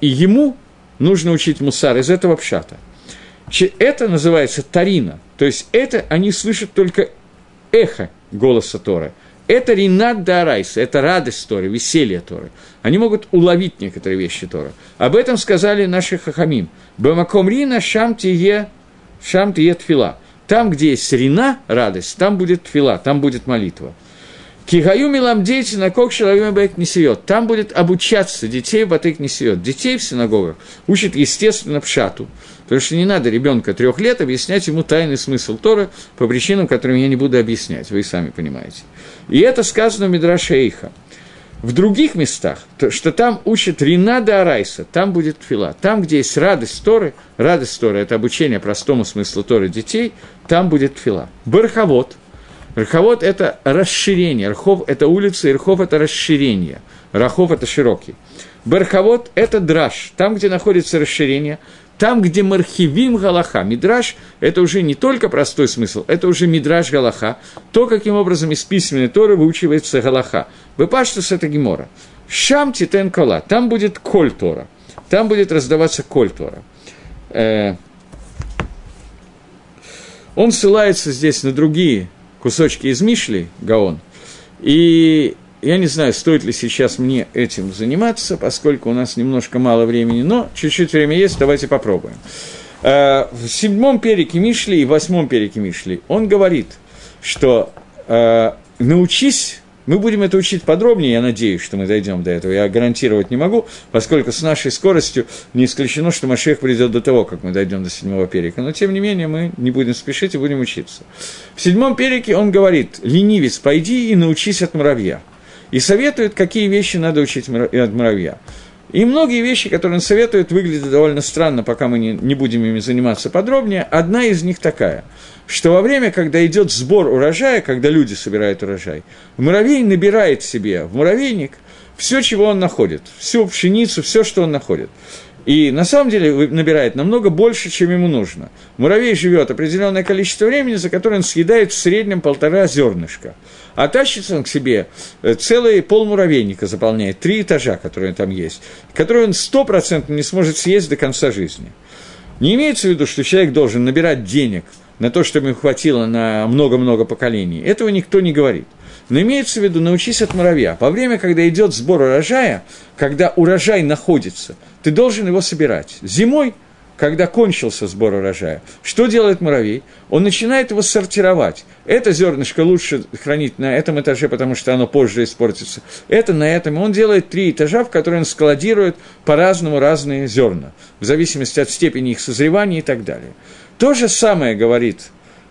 и ему нужно учить мусар из этого пшата. Это называется тарина, то есть это они слышат только эхо голоса Торы. Это ринат дарайса, это радость Торы, веселье Торы. Они могут уловить некоторые вещи Торы. Об этом сказали наши хахамим. Бамаком рина шам тие, шам тие тфила. Там, где есть рина, радость, там будет тфила, там будет молитва. Кигаю милам дети на кок бэк несет. Там будет обучаться детей батык несет. Детей в синагогах учат, естественно, пшату. Потому что не надо ребенка трех лет объяснять ему тайный смысл Тора по причинам, которым я не буду объяснять, вы сами понимаете. И это сказано в Мидраше Эйха. В других местах, то, что там учат Ринада Арайса, там будет фила. Там, где есть радость Торы, радость Торы – это обучение простому смыслу Торы детей, там будет фила. Барховод – Рховод – это расширение, Рхов – это улица, и Рхов – это расширение, Рахов – это широкий. Барховод – это драж, там, где находится расширение, там, где мархивим галаха. Мидраж – это уже не только простой смысл, это уже мидраж галаха, то, каким образом из письменной Торы выучивается галаха. Выпаштус – это гемора. Шам титен кола, там будет коль Тора, там будет раздаваться коль Тора. Э, он ссылается здесь на другие кусочки из Мишли, Гаон, и я не знаю, стоит ли сейчас мне этим заниматься, поскольку у нас немножко мало времени, но чуть-чуть время есть, давайте попробуем. Э, в седьмом перике Мишли и восьмом перике Мишли он говорит, что э, научись мы будем это учить подробнее, я надеюсь, что мы дойдем до этого. Я гарантировать не могу, поскольку с нашей скоростью не исключено, что Машех придет до того, как мы дойдем до седьмого перика. Но, тем не менее, мы не будем спешить и будем учиться. В седьмом перике он говорит, ленивец, пойди и научись от муравья. И советует, какие вещи надо учить от муравья. И многие вещи, которые он советует, выглядят довольно странно, пока мы не, не будем ими заниматься подробнее. Одна из них такая – что во время, когда идет сбор урожая, когда люди собирают урожай, муравей набирает себе в муравейник все, чего он находит, всю пшеницу, все, что он находит. И на самом деле набирает намного больше, чем ему нужно. Муравей живет определенное количество времени, за которое он съедает в среднем полтора зернышка. А тащится он к себе э, целый пол муравейника заполняет, три этажа, которые там есть, которые он стопроцентно не сможет съесть до конца жизни. Не имеется в виду, что человек должен набирать денег – на то, чтобы им хватило на много-много поколений. Этого никто не говорит. Но имеется в виду, научись от муравья. Во время, когда идет сбор урожая, когда урожай находится, ты должен его собирать. Зимой, когда кончился сбор урожая, что делает муравей? Он начинает его сортировать. Это зернышко лучше хранить на этом этаже, потому что оно позже испортится. Это на этом. Он делает три этажа, в которые он складирует по-разному разные зерна, в зависимости от степени их созревания и так далее. То же самое говорит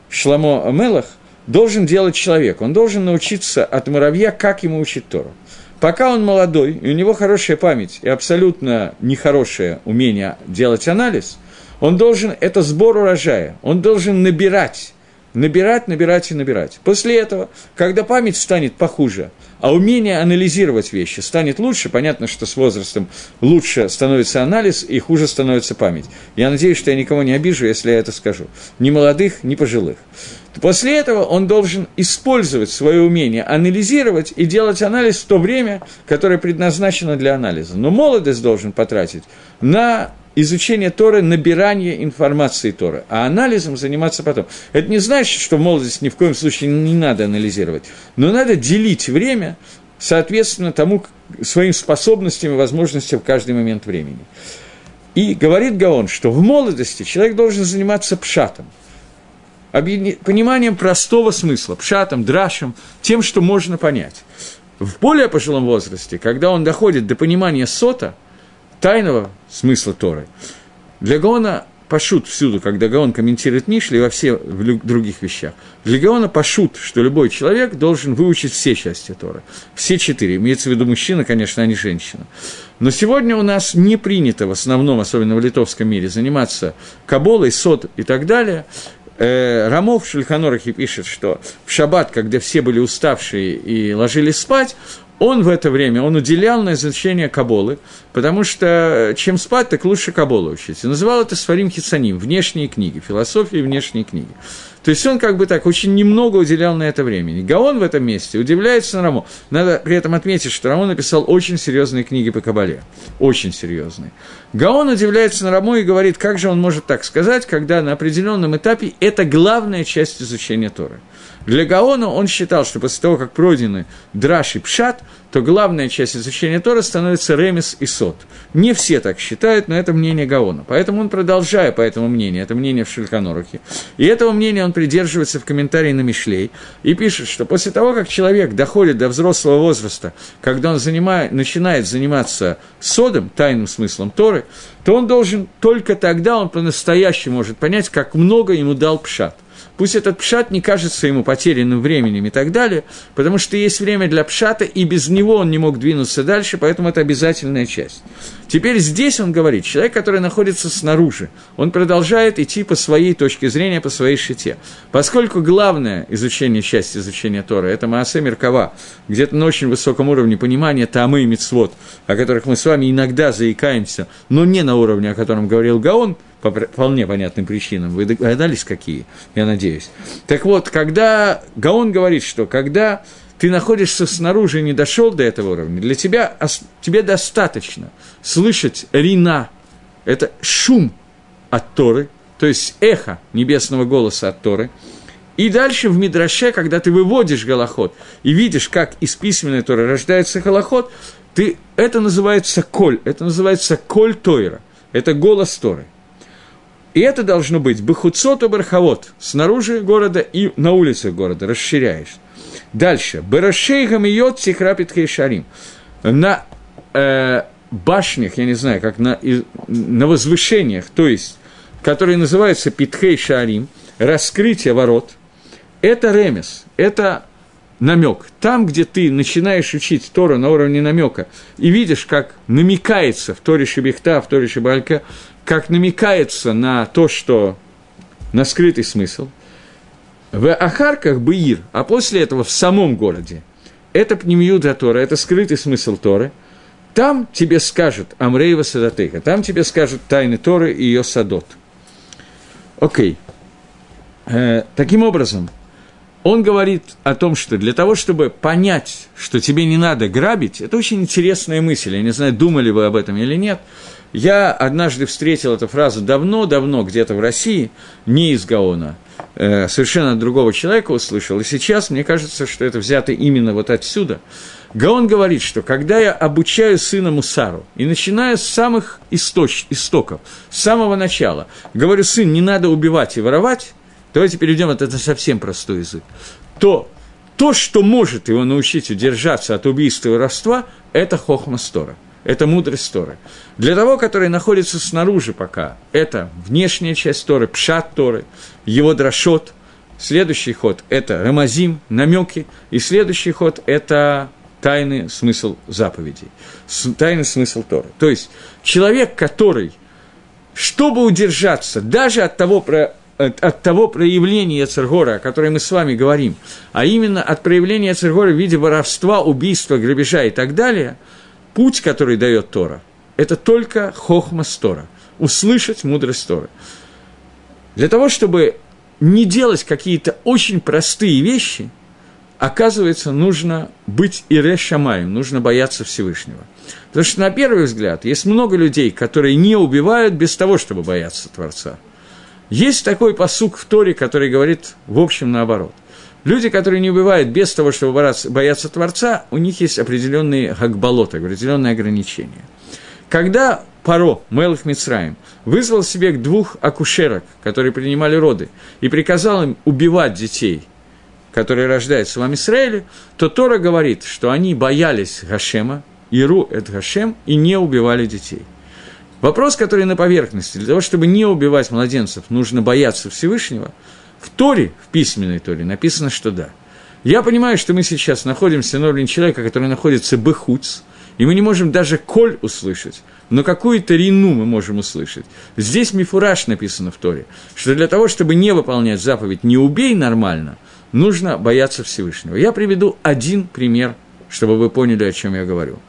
Шламо Мелах, должен делать человек. Он должен научиться от муравья, как ему учить Тору. Пока он молодой, и у него хорошая память и абсолютно нехорошее умение делать анализ, Он должен, это сбор урожая, он должен набирать, набирать, набирать и набирать. После этого, когда память станет похуже, а умение анализировать вещи станет лучше, понятно, что с возрастом лучше становится анализ и хуже становится память. Я надеюсь, что я никого не обижу, если я это скажу. Ни молодых, ни пожилых. После этого он должен использовать свое умение анализировать и делать анализ в то время, которое предназначено для анализа. Но молодость должен потратить на изучение Торы, набирание информации Торы, а анализом заниматься потом. Это не значит, что в молодости ни в коем случае не надо анализировать, но надо делить время соответственно тому, своим способностям и возможностям в каждый момент времени. И говорит Гаон, что в молодости человек должен заниматься пшатом, пониманием простого смысла, пшатом, драшем, тем, что можно понять. В более пожилом возрасте, когда он доходит до понимания сота – тайного смысла Торы. Для Гаона пошут всюду, когда Гаон комментирует Мишли и во всех других вещах. Для Гаона пошут, что любой человек должен выучить все части Торы. Все четыре. Имеется в виду мужчина, конечно, а не женщина. Но сегодня у нас не принято в основном, особенно в литовском мире, заниматься каболой, сот и так далее. Э, Рамов в Шульханорахе пишет, что в шаббат, когда все были уставшие и ложились спать, он в это время, он уделял на изучение Каболы, потому что чем спать, так лучше Каболу учить. И называл это Сварим Хицаним, внешние книги, философия и внешние книги. То есть он как бы так очень немного уделял на это времени. Гаон в этом месте удивляется на Рамо. Надо при этом отметить, что Рамо написал очень серьезные книги по Кабале. Очень серьезные. Гаон удивляется на Рамо и говорит, как же он может так сказать, когда на определенном этапе это главная часть изучения Торы. Для Гаона он считал, что после того, как пройдены драш и пшат, то главная часть изучения Тора становится ремес и сот. Не все так считают, но это мнение Гаона. Поэтому он, продолжая по этому мнению, это мнение в Шельканорухе, и этого мнения он придерживается в комментарии на Мишлей, и пишет, что после того, как человек доходит до взрослого возраста, когда он занимает, начинает заниматься содом, тайным смыслом Торы, то он должен, только тогда он по-настоящему может понять, как много ему дал Пшат – Пусть этот пшат не кажется ему потерянным временем и так далее, потому что есть время для пшата, и без него он не мог двинуться дальше, поэтому это обязательная часть. Теперь здесь он говорит, человек, который находится снаружи, он продолжает идти по своей точке зрения, по своей шите. Поскольку главное изучение части изучения Тора – это Маасе Меркава, где-то на очень высоком уровне понимания Тамы и Мицвод, о которых мы с вами иногда заикаемся, но не на уровне, о котором говорил Гаон – по вполне понятным причинам. Вы догадались, какие, я надеюсь. Так вот, когда Гаон говорит, что когда ты находишься снаружи и не дошел до этого уровня, для тебя тебе достаточно слышать рина, это шум от Торы, то есть эхо небесного голоса от Торы, и дальше в Мидраше, когда ты выводишь голоход и видишь, как из письменной Торы рождается голоход, ты, это называется коль, это называется коль Тойра, это голос Торы. И это должно быть бахуцот и бархавот, снаружи города и на улицах города, расширяешь. Дальше. Барашей гамиот сихрапит хейшарим. На э, башнях, я не знаю, как на, на возвышениях, то есть, которые называются питхей шарим, раскрытие ворот, это ремес, это намек. Там, где ты начинаешь учить Тору на уровне намека и видишь, как намекается в Торе Шебехта, в Торе Шебалька, как намекается на то, что на скрытый смысл, в Ахарках Баир, а после этого в самом городе, это пнемиюда Тора, это скрытый смысл Торы, там тебе скажут Амрейва Садатейха, там тебе скажут тайны Торы и ее садот. Окей. Э, таким образом, он говорит о том, что для того, чтобы понять, что тебе не надо грабить, это очень интересная мысль. Я не знаю, думали вы об этом или нет. Я однажды встретил эту фразу давно-давно где-то в России, не из Гаона, э, совершенно от другого человека услышал, и сейчас мне кажется, что это взято именно вот отсюда. Гаон говорит, что когда я обучаю сына Мусару, и начинаю с самых источ, истоков, с самого начала, говорю, сын, не надо убивать и воровать, давайте перейдем, это совсем простой язык, то то, что может его научить удержаться от убийства и воровства, это хохма стора – это мудрость Торы. Для того, который находится снаружи пока, это внешняя часть Торы, пшат Торы, его дрошот. Следующий ход – это рамазим, намеки. И следующий ход – это тайный смысл заповедей, тайный смысл Торы. То есть человек, который чтобы удержаться даже от того, про, от того проявления Цергора, о котором мы с вами говорим, а именно от проявления Цергора в виде воровства, убийства, грабежа и так далее, путь, который дает Тора, это только хохма Тора, услышать мудрость Торы. Для того, чтобы не делать какие-то очень простые вещи, оказывается, нужно быть ире шамаем, нужно бояться Всевышнего. Потому что, на первый взгляд, есть много людей, которые не убивают без того, чтобы бояться Творца. Есть такой посук в Торе, который говорит, в общем, наоборот. Люди, которые не убивают без того, чтобы бояться Творца, у них есть определенные гагболоты, определенные ограничения. Когда Паро, Мелых Мицраем, вызвал себе двух акушерок, которые принимали роды, и приказал им убивать детей, которые рождаются в Амисраиле, то Тора говорит, что они боялись Гашема, Иру эт Гашем, и не убивали детей. Вопрос, который на поверхности, для того, чтобы не убивать младенцев, нужно бояться Всевышнего, в Торе, в письменной Торе, написано, что да. Я понимаю, что мы сейчас находимся на уровне человека, который находится бехуц, и мы не можем даже коль услышать, но какую-то рину мы можем услышать. Здесь мифураж написано в Торе, что для того, чтобы не выполнять заповедь «не убей нормально», нужно бояться Всевышнего. Я приведу один пример, чтобы вы поняли, о чем я говорю.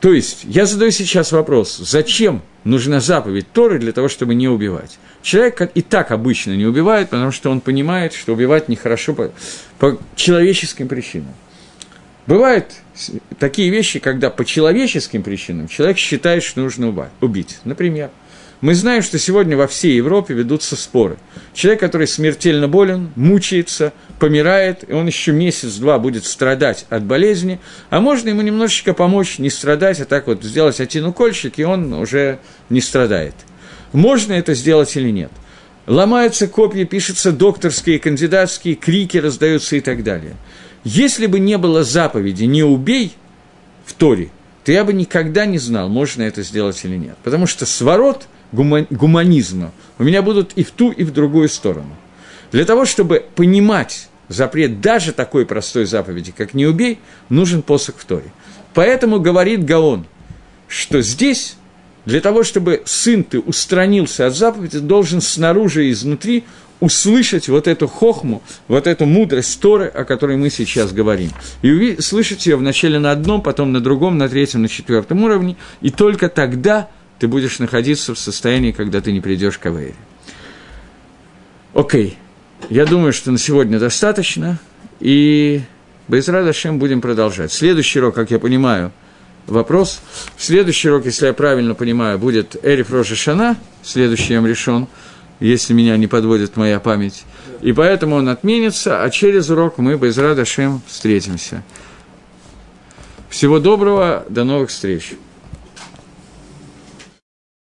То есть, я задаю сейчас вопрос, зачем нужна заповедь Торы для того, чтобы не убивать? Человек и так обычно не убивает, потому что он понимает, что убивать нехорошо по, по человеческим причинам. Бывают такие вещи, когда по человеческим причинам человек считает, что нужно убить. Например, мы знаем, что сегодня во всей Европе ведутся споры. Человек, который смертельно болен, мучается, помирает, и он еще месяц-два будет страдать от болезни, а можно ему немножечко помочь не страдать, а так вот сделать один укольчик, и он уже не страдает. Можно это сделать или нет? Ломаются копья, пишутся докторские, кандидатские, крики раздаются и так далее. Если бы не было заповеди «не убей» в Торе, то я бы никогда не знал, можно это сделать или нет. Потому что сворот – гуманизма у меня будут и в ту, и в другую сторону. Для того, чтобы понимать запрет даже такой простой заповеди, как «не убей», нужен посох в Торе. Поэтому говорит Гаон, что здесь для того, чтобы сын ты устранился от заповеди, должен снаружи и изнутри услышать вот эту хохму, вот эту мудрость Торы, о которой мы сейчас говорим. И слышать ее вначале на одном, потом на другом, на третьем, на четвертом уровне, и только тогда – ты будешь находиться в состоянии, когда ты не придешь к Авейре. Окей, я думаю, что на сегодня достаточно, и без Радашем будем продолжать. Следующий урок, как я понимаю, вопрос. Следующий урок, если я правильно понимаю, будет Эриф Роша Шана, следующий я решен, если меня не подводит моя память. И поэтому он отменится, а через урок мы без Радашем встретимся. Всего доброго, до новых встреч.